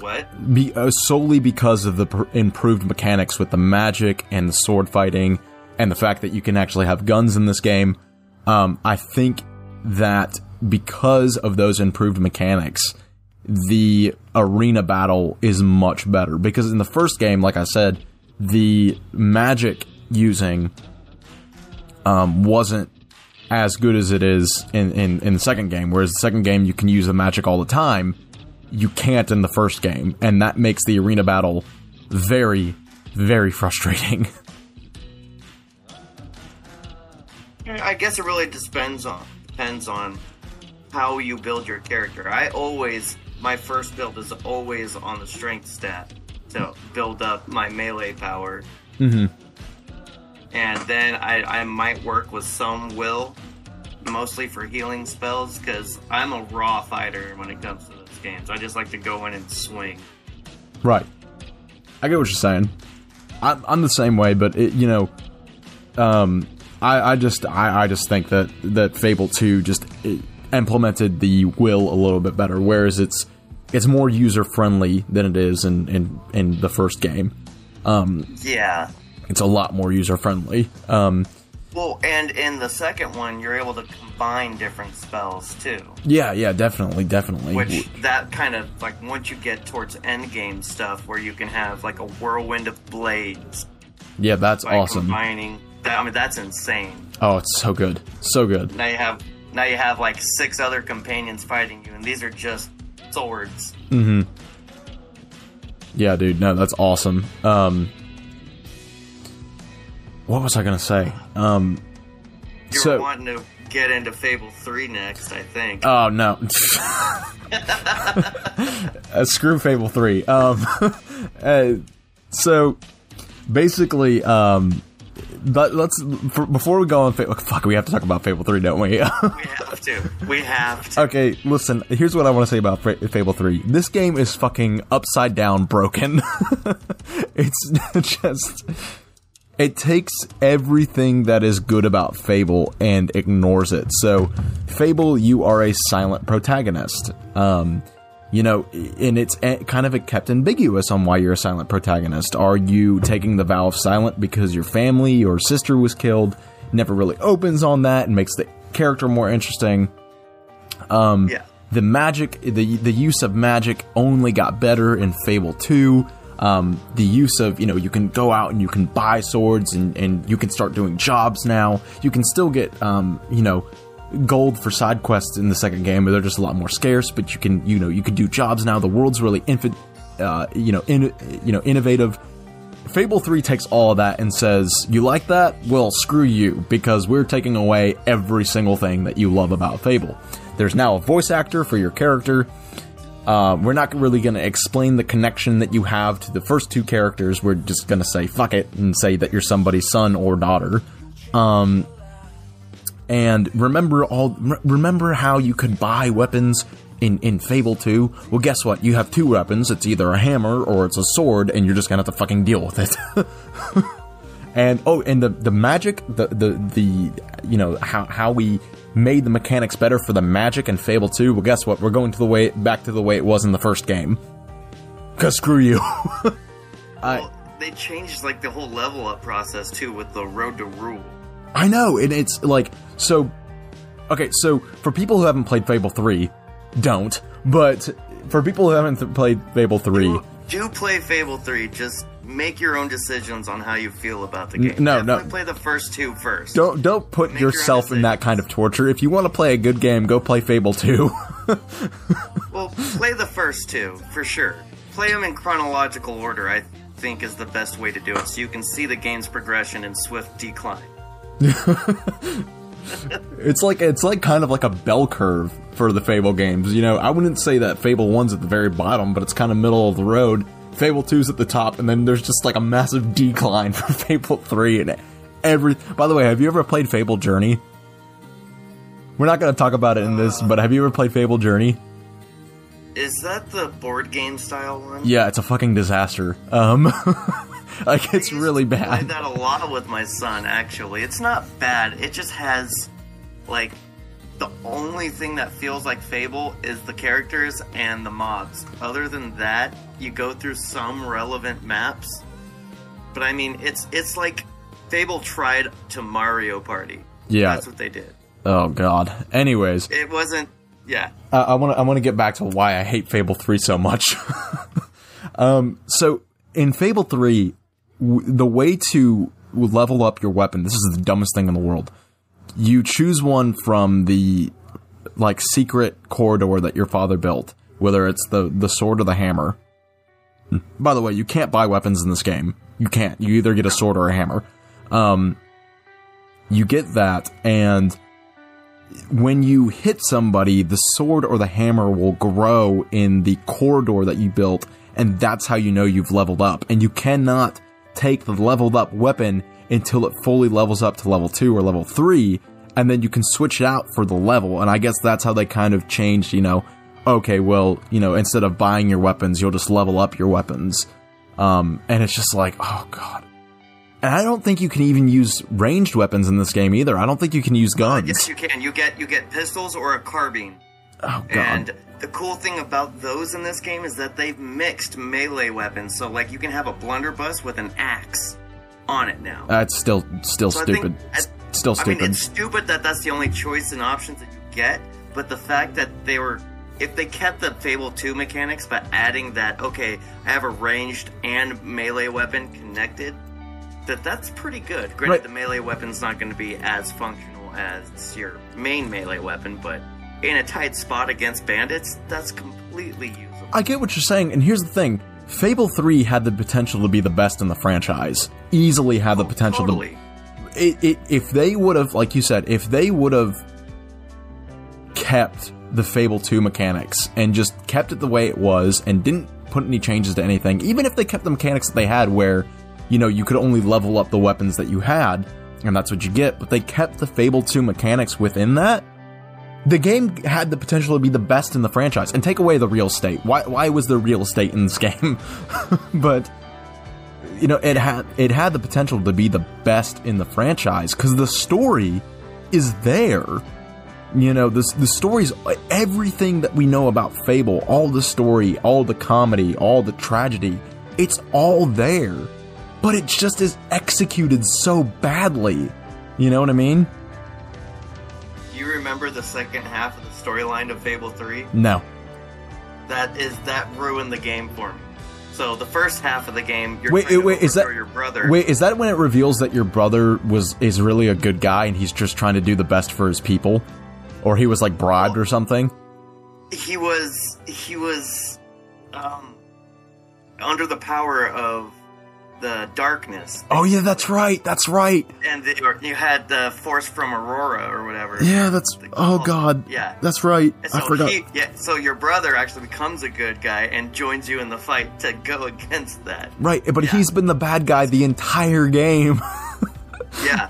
be, uh, solely because of the pr- improved mechanics with the magic and the sword fighting and the fact that you can actually have guns in this game. Um, I think that because of those improved mechanics, the arena battle is much better. Because in the first game, like I said, the magic using um, wasn't as good as it is in, in, in the second game. Whereas the second game, you can use the magic all the time. You can't in the first game, and that makes the arena battle very, very frustrating. I guess it really depends on depends on how you build your character. I always my first build is always on the strength stat to build up my melee power, mm-hmm. and then I, I might work with some will, mostly for healing spells because I'm a raw fighter when it comes to those games. I just like to go in and swing. Right. I get what you're saying. I'm, I'm the same way, but it, you know, um, I, I just I, I just think that that Fable Two just implemented the will a little bit better, whereas it's it's more user friendly than it is in in in the first game. Um, Yeah. it's a lot more user friendly. Um, Well, and in the second one, you're able to combine different spells too. yeah, yeah, definitely, definitely. Which that kind of like once you get towards end game stuff where you can have like a whirlwind of blades yeah, that's awesome. combining that I mean that's insane. Oh, it's so good, so good. Now you have now you have like six other companions fighting you and these are just swords. Mm-hmm. Yeah, dude. No, that's awesome. Um, what was I gonna say? Um, You So- were wanting to get into Fable 3 next, I think. oh no. uh, screw Fable Three. Um, uh, so basically, um, but let's for, before we go on. Fa- fuck, we have to talk about Fable Three, don't we? we have to. We have to. Okay, listen, here's what I want to say about Fa- Fable 3. This game is fucking upside down broken. it's just. It takes everything that is good about Fable and ignores it. So, Fable, you are a silent protagonist. Um, you know, and it's kind of kept ambiguous on why you're a silent protagonist. Are you taking the vow of silent because your family or sister was killed? Never really opens on that and makes the character more interesting Yeah. the magic the the use of magic only got better in Fable 2. Um, the use of you know you can go out and you can buy swords and, and you can start doing jobs now. You can still get um, you know gold for side quests in the second game, but they're just a lot more scarce. But you can you know you can do jobs now. The world's really infin- uh, you know in, you know innovative. Fable 3 takes all of that and says, You like that? Well, screw you, because we're taking away every single thing that you love about Fable. There's now a voice actor for your character. Uh, we're not really going to explain the connection that you have to the first two characters. We're just going to say fuck it and say that you're somebody's son or daughter. Um, and remember all. Remember how you could buy weapons in in Fable 2? Well, guess what? You have two weapons. It's either a hammer or it's a sword, and you're just gonna have to fucking deal with it. And oh, and the the magic, the the the you know how how we made the mechanics better for the magic and Fable 2. Well, guess what? We're going to the way back to the way it was in the first game. Cause screw you. I, Well, they changed like the whole level up process too with the road to rule. I know, and it's like so. Okay, so for people who haven't played Fable 3, don't. But for people who haven't th- played Fable 3, Do play Fable 3, just make your own decisions on how you feel about the game. no, no. Definitely play the first two first. don't don't put Make your yourself in that kind of torture. If you want to play a good game, go play Fable 2. Well, play the first two, for sure. Play them in chronological order, I think is the best way to do it, so you can see the game's progression and swift decline. It's like it's like kind of like a bell curve for the Fable games. You know, I wouldn't say that Fable 1's at the very bottom, but it's kind of middle of the road. Fable 2's at the top, and then there's just like a massive decline for Fable 3 and every By the way, have you ever played Fable Journey? We're not going to talk about it in this, but have you ever played Fable Journey? Is that the board game style one? Yeah, it's a fucking disaster. Um like it's I really bad. that a lot with my son. Actually, it's not bad. It just has like the only thing that feels like Fable is the characters and the mobs. Other than that, you go through some relevant maps. But I mean, it's it's like Fable tried to Mario Party. Yeah. that's what they did. Oh god. Anyways, It wasn't. Yeah, Uh, I want to I want to get back to why I hate Fable 3 so much. um, so in Fable 3, the way to level up your weapon, this is the dumbest thing in the world. You choose one from the like secret corridor that your father built, whether it's the the sword or the hammer. By the way, you can't buy weapons in this game. You can't. You either get a sword or a hammer. Um, you get that, and when you hit somebody, the sword or the hammer will grow in the corridor that you built, and that's how you know you've leveled up. And you cannot take the leveled up weapon until it fully levels up to level 2 or level 3, and then you can switch it out for the level. And I guess that's how they kind of changed, you know, okay, well, you know, instead of buying your weapons, you'll just level up your weapons. Um, and it's just like, oh god. And I don't think you can even use ranged weapons in this game either. I don't think you can use guns. yes, you can. You get you get pistols or a carbine. Oh god. And the cool thing about those in this game is that they've mixed melee weapons. So like you can have a blunderbuss with an axe on it now. That's still still So I stupid. think- still I stupid. mean, it's stupid that that's the only choice and options that you get. But the fact that they were, if they kept the Fable 2 mechanics, but adding that, okay, I have a ranged and melee weapon connected, that that's pretty good. Granted, Right. the melee weapon's not going to be as functional as your main melee weapon, but in a tight spot against bandits, that's completely usable. I get what you're saying, and here's the thing: Fable Three had the potential to be the best in the franchise. Easily had the oh, potential totally. to. It, it, if they would have, like you said, if they would have kept the Fable 2 mechanics and just kept it the way it was and didn't put any changes to anything, even if they kept the mechanics that they had where, you know, you could only level up the weapons that you had, and that's what you get, but they kept the Fable 2 mechanics within that, the game had the potential to be the best in the franchise and take away the real estate. Why why was there real estate in this game? but you know, it had it had the potential to be the best in the franchise cuz the story is there. You know, this the story's everything that we know about Fable, all the story, all the comedy, all the tragedy, it's all there. But it just is executed so badly. You know what I mean? You remember the second half of the storyline of Fable 3? No. That is that ruined the game for me. So the first half of the game, you're Wait, wait, is that your brother. Wait, is that when it reveals that your brother was is really a good guy and he's just trying to do the best for his people, or he was like bribed or something? He was he was um under the power of the darkness, Oh yeah, that's right, that's right. and the, you had the force from Aurora or whatever. Yeah, that's oh god, Yeah. that's right. And so I forgot. He, yeah, so your brother actually becomes a good guy and joins you in the fight to go against that. right, but Yeah. he's been the bad guy the entire game. Yeah.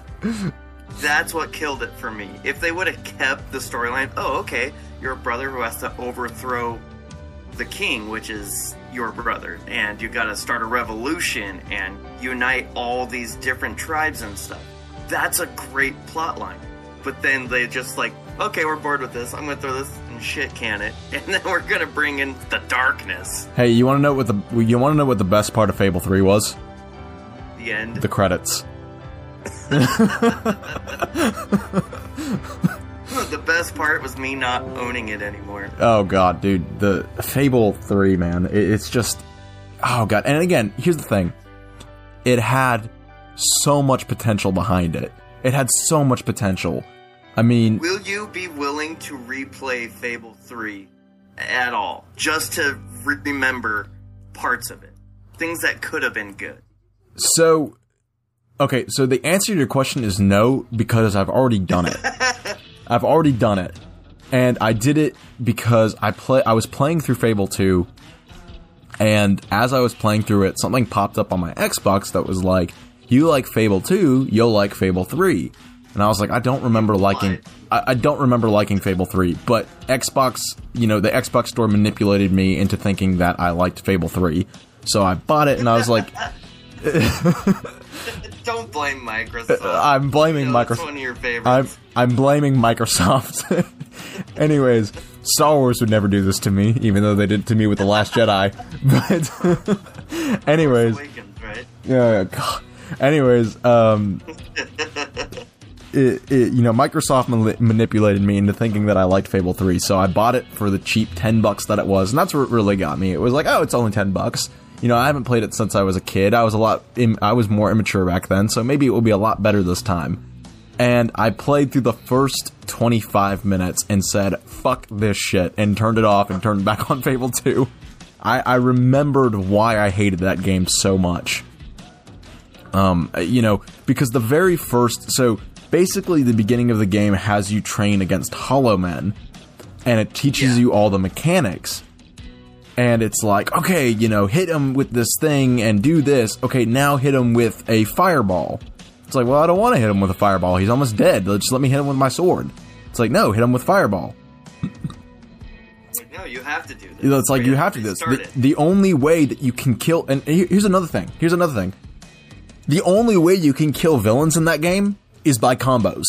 That's what killed it for me. If they would have kept the storyline, oh, okay, you're a brother who has to overthrow the king, which is your brother, and you got to start a revolution and unite all these different tribes and stuff. That's a great plot line. But then they just like, okay, we're bored with this. I'm gonna throw this and shit can it, and then we're gonna bring in the darkness. Hey, you want to know what the you want to know what the best part of Fable Three was? The end. The credits. the best part was me not owning it anymore. Oh god, dude, the Fable 3, man, it, it's just oh god. And again, here's the thing. It had so much potential behind it. It had so much potential. I mean, Will you be willing to replay Fable 3 at all? Just to re- remember parts of it. Things that could have been good. so okay, so the answer to your question is no because I've already done it. I've already done it. And I did it because I play I was playing through Fable 2 and as I was playing through it, something popped up on my Xbox that was like, "You like Fable 2, you'll like Fable 3." And I was like, I don't remember liking I, I don't remember liking Fable 3, but Xbox, you know, the Xbox store manipulated me into thinking that I liked Fable 3. So I bought it and I was like, Don't blame Microsoft. I'm blaming You know, Microsoft. one of your favorites. I'm I'm blaming Microsoft. Anyways, Star Wars would never do this to me, even though they did it to me with the Last Jedi. But anyways, Awakens, right? yeah, God. anyways, um, it, it, you know, Microsoft mani- manipulated me into thinking that I liked Fable Three, so I bought it for the cheap ten bucks that it was, and that's what really got me. It was like, oh, it's only ten bucks. You know, I haven't played it since I was a kid. I was a lot, Im- I was more immature back then, so maybe it will be a lot better this time. And I played through the first 25 minutes and said, fuck this shit, and turned it off and turned back on Fable 2. I, I remembered why I hated that game so much. Um, you know, because the very first, so basically the beginning of the game has you train against Hollow Men, and it teaches Yeah. you all the mechanics. And it's like, okay, you know, hit him with this thing and do this. Okay, now hit him with a fireball. It's like, well, I don't want to hit him with a fireball. He's almost dead. Just let me hit him with my sword. It's like, no, hit him with fireball. No, you have to do this. You know, It's like you have to do this. The, the only way that you can kill, and here's another thing. Here's another thing. The only way you can kill villains in that game is by combos.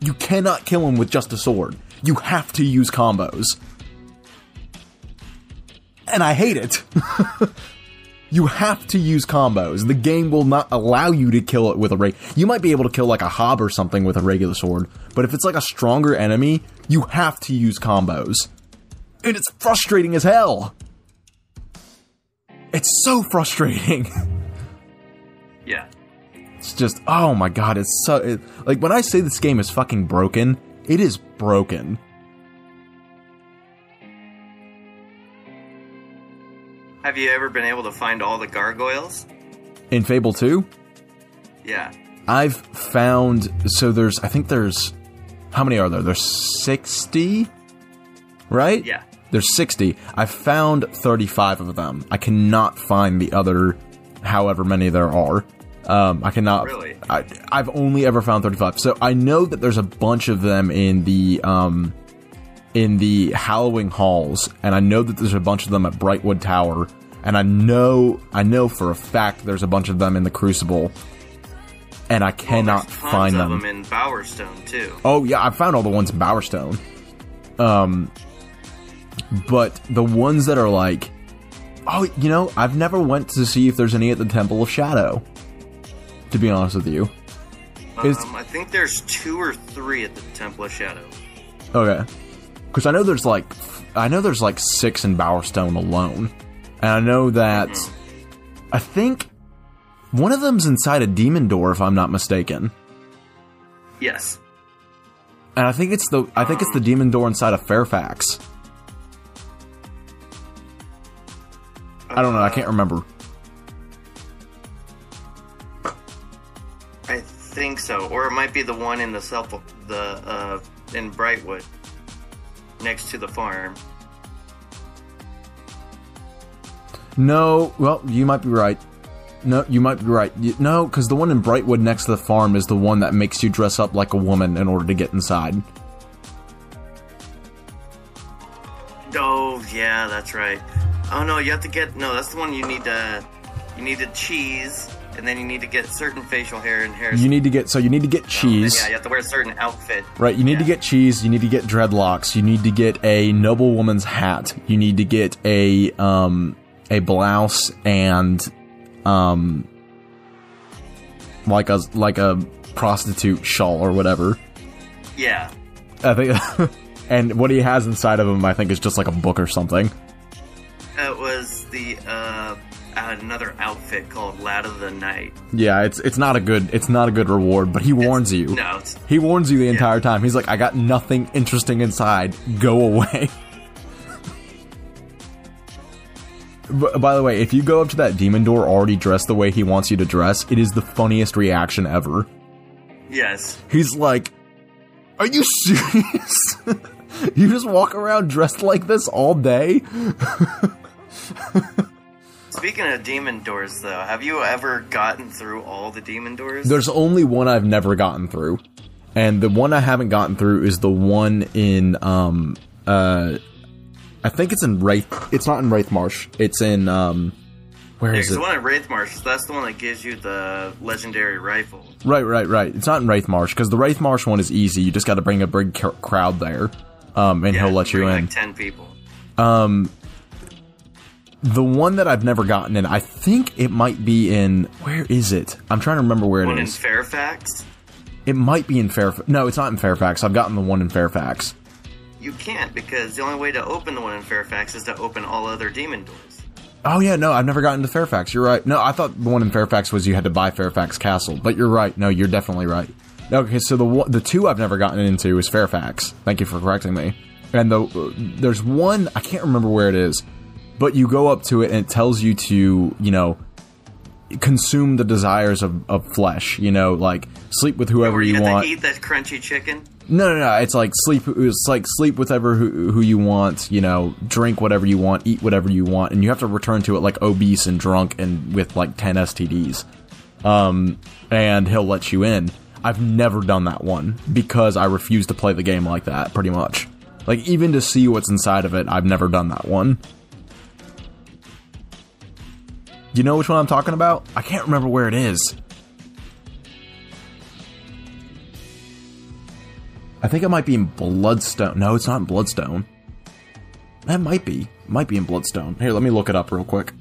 You cannot kill them with just a sword. You have to use combos. And I hate it. you have to use combos. The game will not allow you to kill it with a ray. You might be able to kill like a hob or something with a regular sword, but if it's like a stronger enemy, you have to use combos and it's frustrating as hell. It's so frustrating. Yeah. It's just, oh my god, it's so it, like when I say this game is fucking broken, it is broken. Have you ever been able to find all the gargoyles? In Fable 2, Yeah. I've found so there's I think there's how many are there? There's 60, right? Yeah. There's 60. I found 35 of them. I cannot find the other however many there are. Um, I cannot. Really? I, I've only ever found 35. So I know that there's a bunch of them in the um, in the Hallowing Halls, and I know that there's a bunch of them at Brightwood Tower, and I know I know for a fact there's a bunch of them in the Crucible, and I cannot tons find of them. them in Bowerstone too. Oh yeah, I found all the ones in Bowerstone. Um, but the ones that are like, oh, you know, I've never went to see if there's any at the Temple of Shadow. To be honest with you, Um, I think there's two or three at the Temple of Shadow. okay, because I know there's like, I know there's like six in Bowerstone alone, and I know that I think one of them's inside a demon door, if I'm not mistaken. Yes. And I think it's the I think it's the demon door inside of Fairfax. I don't know. I can't remember. I think so, or it might be the one in the self the uh, in Brightwood, next to the farm. No, well, you might be right. No, you might be right. No, because the one in Brightwood next to the farm is the one that makes you dress up like a woman in order to get inside. Oh Yeah, that's right. Oh no, you have to get no. That's the one you need to. You need to cheese, and then you need to get certain facial hair and hair. You need to get so you need to get cheese. Yeah, you have to wear a certain outfit. Right, you need to get cheese, you need to get dreadlocks, you need to get a noble woman's hat, you need to get a um a blouse and um like a like a prostitute shawl or whatever. Yeah. I think and what he has inside of him I think is just like a book or something. It was the uh another outfit called Lad of the Night. Yeah, it's it's not a good it's not a good reward, but he warns you. No, it's He warns you the entire time. He's like, I got nothing interesting inside. Go away. By the way, if you go up to that demon door already dressed the way he wants you to dress, it is the funniest reaction ever. yes. He's like, Are you serious? you just walk around dressed like this all day? Speaking of demon doors, though, have you ever gotten through all the demon doors? There's only one I've never gotten through. And the one I haven't gotten through is the one in um uh I think it's in Wraith it's not in Wraithmarsh. It's in um where Yeah, is it? the one at Wraithmarsh, that's the one that gives you the legendary rifle. Right, right, right. It's not in Wraithmarsh because the Wraithmarsh one is easy. You just got to bring a big cr- crowd there. Um and Yeah, he'll let you in. Like ten people. The one that I've never gotten in, I think it might be in where is it? I'm trying to remember where it is. One in. Fairfax. It might be in Fairfax. No, it's not in Fairfax. I've gotten the one in Fairfax. You can't because the only way to open the one in Fairfax is to open all other demon doors. Oh yeah, no, I've never gotten to Fairfax. You're right. No, I thought the one in Fairfax was you had to buy Fairfax Castle, but you're right. No, you're definitely right. Okay, so the the two I've never gotten into is Fairfax. Thank you for correcting me. And the there's one I can't remember where it is, but you go up to it and it tells you to you know consume the desires of, of flesh. You know, like sleep with whoever you, you want. to eat that crunchy chicken. No, no, no. It's like sleep. It's like sleep with whoever who, who you want. You know, drink whatever you want, eat whatever you want, and you have to return to it like obese and drunk and with like ten STDs. Um, and he'll let you in. I've never done that one because I refuse to play the game like that. Pretty much, like even to see what's inside of it, I've never done that one. You know which one I'm talking about? I can't remember where it is. I think it might be in Bloodstone. No, it's not in Bloodstone. That might be. It Might be in Bloodstone. Here, let me look it up real quick.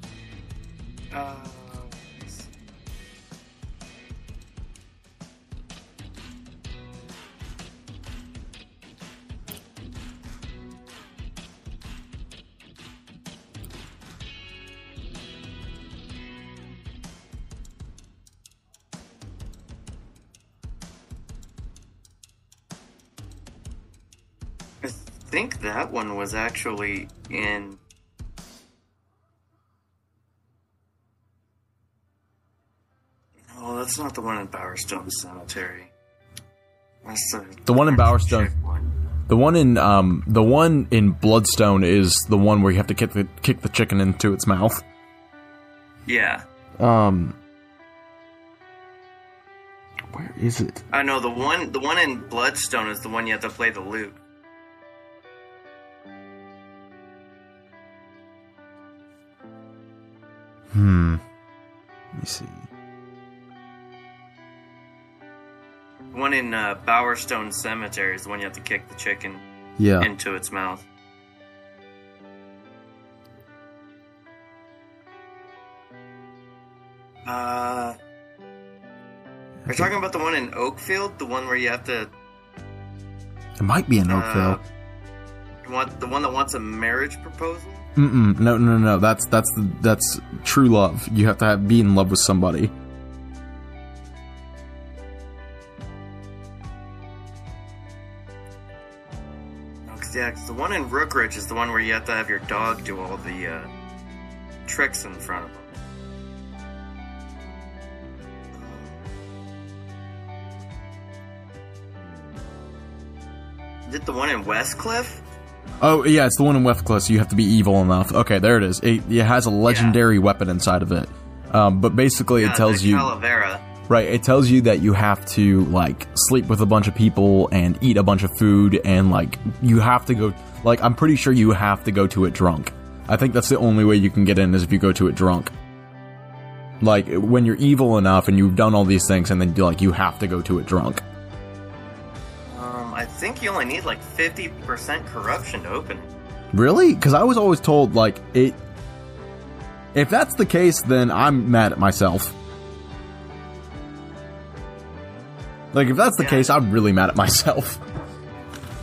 Was actually in. Oh, that's not the one in Bowerstone Cemetery. That's the The one in Bowerstone. One. The one in um the one in Bloodstone is the one where you have to kick the kick the chicken into its mouth. Yeah, Um Where is it? I know the one. The one in Bloodstone is the one you have to play the lute. Hmm. Let me see. One in uh, Bowerstone Cemetery is the one you have to kick the chicken Yeah. into its mouth. Uh, are you talking about the one in Oakfield? The one where you have to It might be in uh, want the one that wants a marriage proposal? Mm-mm. No, no, no. That's that's that's true love. You have to have, be in love with somebody. Yeah, the one in Rookridge is the one where you have to have your dog do all the uh, tricks in front of him. Is it the one in Westcliff? Oh yeah, it's the one in Westcliff. So you have to be evil enough. Okay, there it is. It, it has a legendary weapon inside of it. Um, but basically, Yeah, it tells you Calavera. Right, it tells you that you have to like sleep with a bunch of people and eat a bunch of food and like you have to go like I'm pretty sure you have to go to it drunk. I think that's the only way you can get in is if you go to it drunk. Like when you're evil enough and you've done all these things and then like you have to go to it drunk. I think you only need like 50% corruption to open it. Really? Cuz I was always told like it If that's the case then I'm mad at myself. Like if that's the Yeah. case I'm really mad at myself.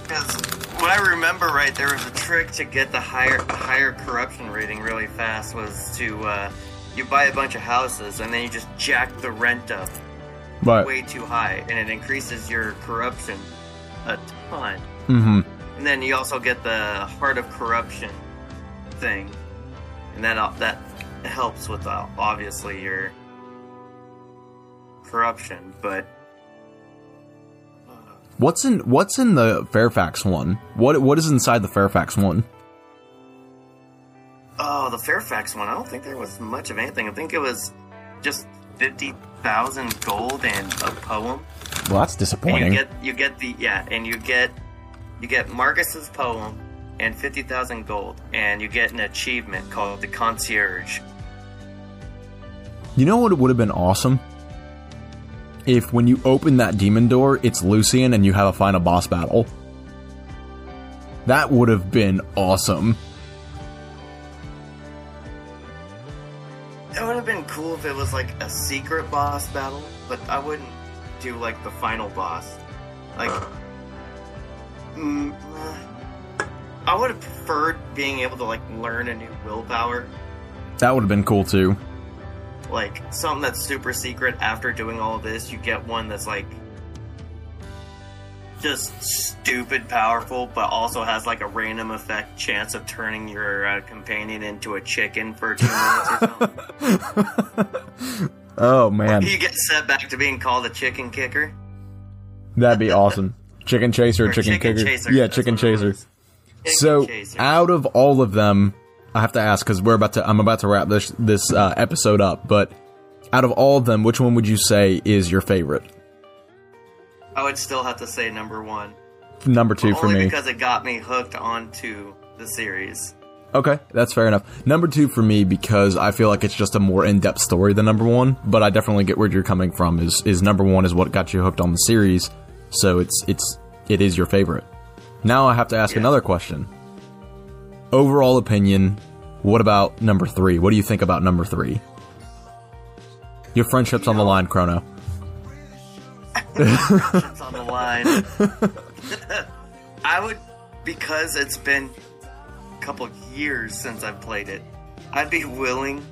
Because what I remember right, there was a trick to get the higher higher corruption rating really fast was to uh, you buy a bunch of houses and then you just jack the rent up But way too high, and it increases your corruption a ton. mhm. And then you also get the heart of corruption thing, and that uh, that helps with uh, obviously your corruption. But What's in what's in the Fairfax one? What what is inside the Fairfax one? oh, the Fairfax one, I don't think there was much of anything. I think it was just fifty thousand gold and a poem. Well, that's And disappointing. you get you get the yeah, and you get you get Marcus's poem and fifty thousand gold, and you get an achievement called the concierge. You know what would have been awesome? If when you open that demon door, it's Lucian and you have a final boss battle. That would have been awesome. It would have been cool if it was like a secret boss battle, but I wouldn't do like the final boss. Like, mm, I would have preferred being able to like learn a new willpower, That would have been cool too. like something that's super secret. After doing all this, you get one that's like just stupid powerful, but also has like a random effect chance of turning your uh, companion into a chicken for two minutes or something. Oh man, You get set back to being called a chicken kicker. that'd be awesome. Chicken chaser, Or chicken, chicken kicker. chaser, yeah, chicken chaser. Chicken So chaser. out of all of them, I have to ask because we're about to. I'm about to wrap this this uh, episode up. But out of all of them, which one would you say is your favorite? I would still have to say number one, Number two for me. because it got me hooked onto the series. Okay, that's fair enough. Number two for me because I feel like it's just a more in-depth story than number one. But I definitely get where you're coming from. Is is number one is what got you hooked on the series, so it's it's it is your favorite. Now I have to ask Yeah. another question. Overall opinion. What about number three? What do you think about number three? Your friendship's on the line, Chrono. It's on the line. I would, because it's been a couple years since I've played it. I'd be willing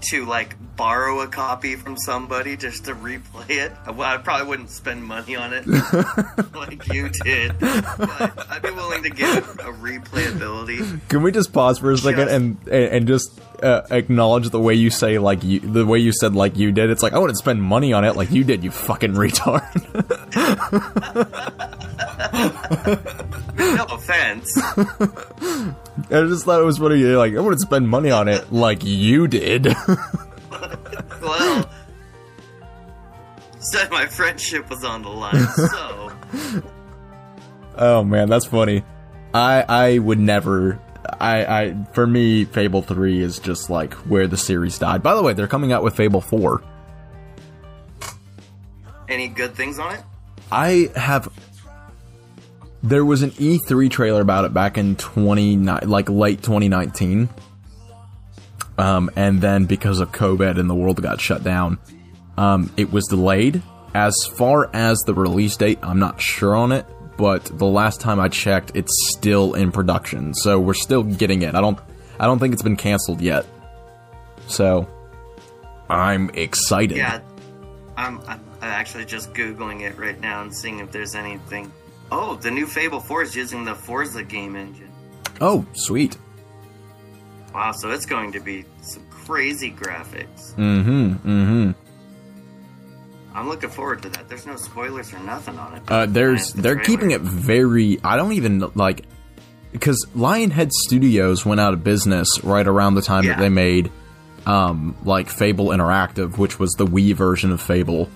to like borrow a copy from somebody just to replay it. Well, I probably wouldn't spend money on it like you did, but I'd be willing to give it a replayability. Can we just pause for a second Just- and and and just uh, acknowledge the way you say like you the way you said like you did? It's like I wouldn't spend money on it like you did, you fucking retard. No offense. I just thought it was funny. you're Like I wouldn't spend money on it like you did. Well, said my friendship was on the line, so. oh man, that's funny. I I would never. I I for me, Fable three is just like where the series died. By the way, they're coming out with Fable four. Any good things on it? I have. There was an E3 trailer about it back in 29, like late 2019. Um, and then because of COVID and the world got shut down, um, it was delayed. As far as the release date, I'm not sure on it, but the last time I checked, it's still in production. So we're still getting it. I don't, I don't think it's been canceled yet. So, I'm excited. Yeah, I'm, I'm actually just googling it right now and seeing if there's anything. Oh, the new Fable 4 is using the Forza game engine. Oh, sweet. Wow, so it's going to be some crazy graphics. Mm-hmm. Mm-hmm. I'm looking forward to that. There's no spoilers or nothing on it. Uh, there's The they're trailer. keeping it very. I don't even like because Lionhead Studios went out of business right around the time that they made um like Fable Interactive, which was the Wii version of Fable.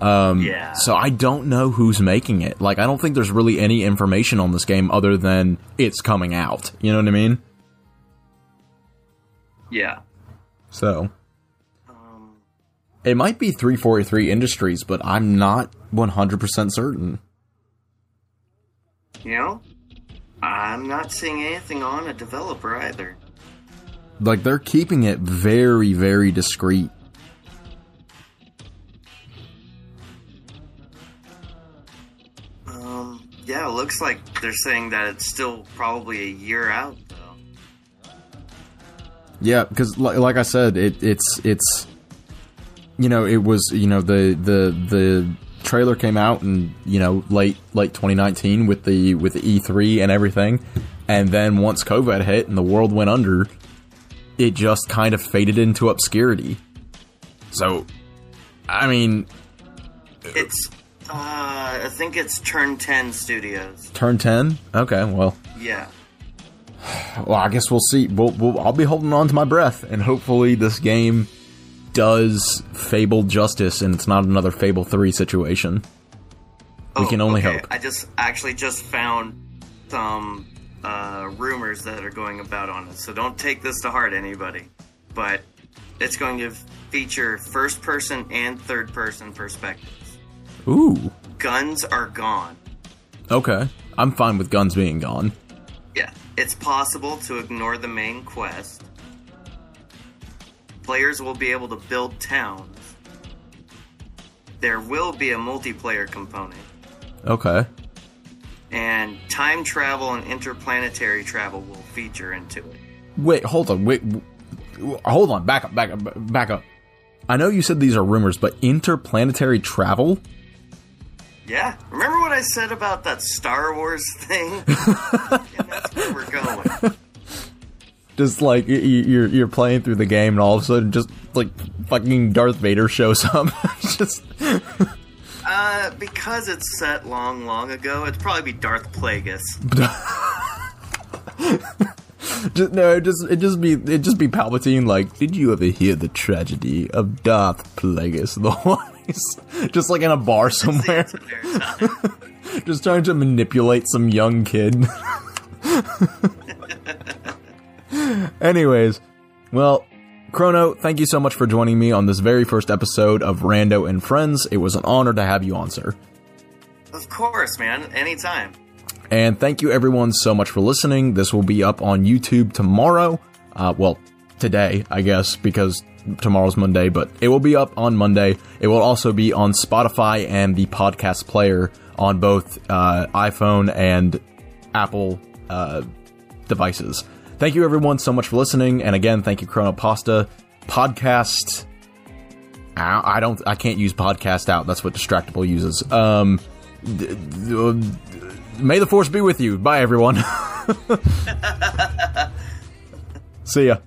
Um, Yeah. So I don't know who's making it. Like, I don't think there's really any information on this game other than it's coming out. You know what I mean? Yeah. So it might be 343 Industries, but I'm not 100% certain. you know, I'm not seeing anything on a developer either. Like, they're keeping it very, very discreet. Um, yeah, it looks like they're saying that it's still probably a year out, though. Yeah, because like, like I said, it, it's it's you know it was you know the the the trailer came out in you know late late 2019 with the with the E3 and everything, and then once COVID hit and the world went under, it just kind of faded into obscurity. So, I mean, It's, uh, I think it's Turn 10 Studios. turn 10. Okay, well, Yeah. well, I guess we'll see. We'll, we'll, I'll be holding on to my breath, and hopefully this game does Fable justice, and it's not another Fable Three situation. We can only okay. hope. I just actually just found some uh, rumors that are going about on it, so don't take this to heart, anybody. But it's going to feature first person and third person perspectives. Ooh, Guns are gone. okay. I'm fine with guns being gone. Yeah, it's possible to ignore the main quest. Players will be able to build towns. There will be a multiplayer component, Okay. and time travel and interplanetary travel will feature into it. Wait, hold on. Wait, hold on. Back up. Back up. Back up. I know you said these are rumors, but interplanetary travel? Yeah, remember what I said about that Star Wars thing? and that's where we're going. Just like you're you're playing through the game, and all of a sudden, just like fucking Darth Vader shows up. Just Uh, because it's set long, long ago, it'd probably be Darth Plagueis. Just, no, it just it just be it just be Palpatine. Like, did you ever hear the tragedy of Darth Plagueis the Wise? just like in a bar somewhere, The entire time. just trying to manipulate some young kid. Anyways, well, Chrono, thank you so much for joining me on this very first episode of Rando and Friends. It was an honor to have you on, sir. Of course, man. Anytime. And thank you everyone so much for listening. This will be up on YouTube tomorrow. Uh, well, today, I guess, because tomorrow's Monday, but it will be up on Monday. It will also be on Spotify and the podcast player on both uh, iPhone and Apple uh, devices. Thank you everyone so much for listening. And again, thank you Chronopasta. Podcast. I don't. I can't use podcast out. That's what Distractable uses. Um, d- d- may the force be with you. Bye, everyone. See ya.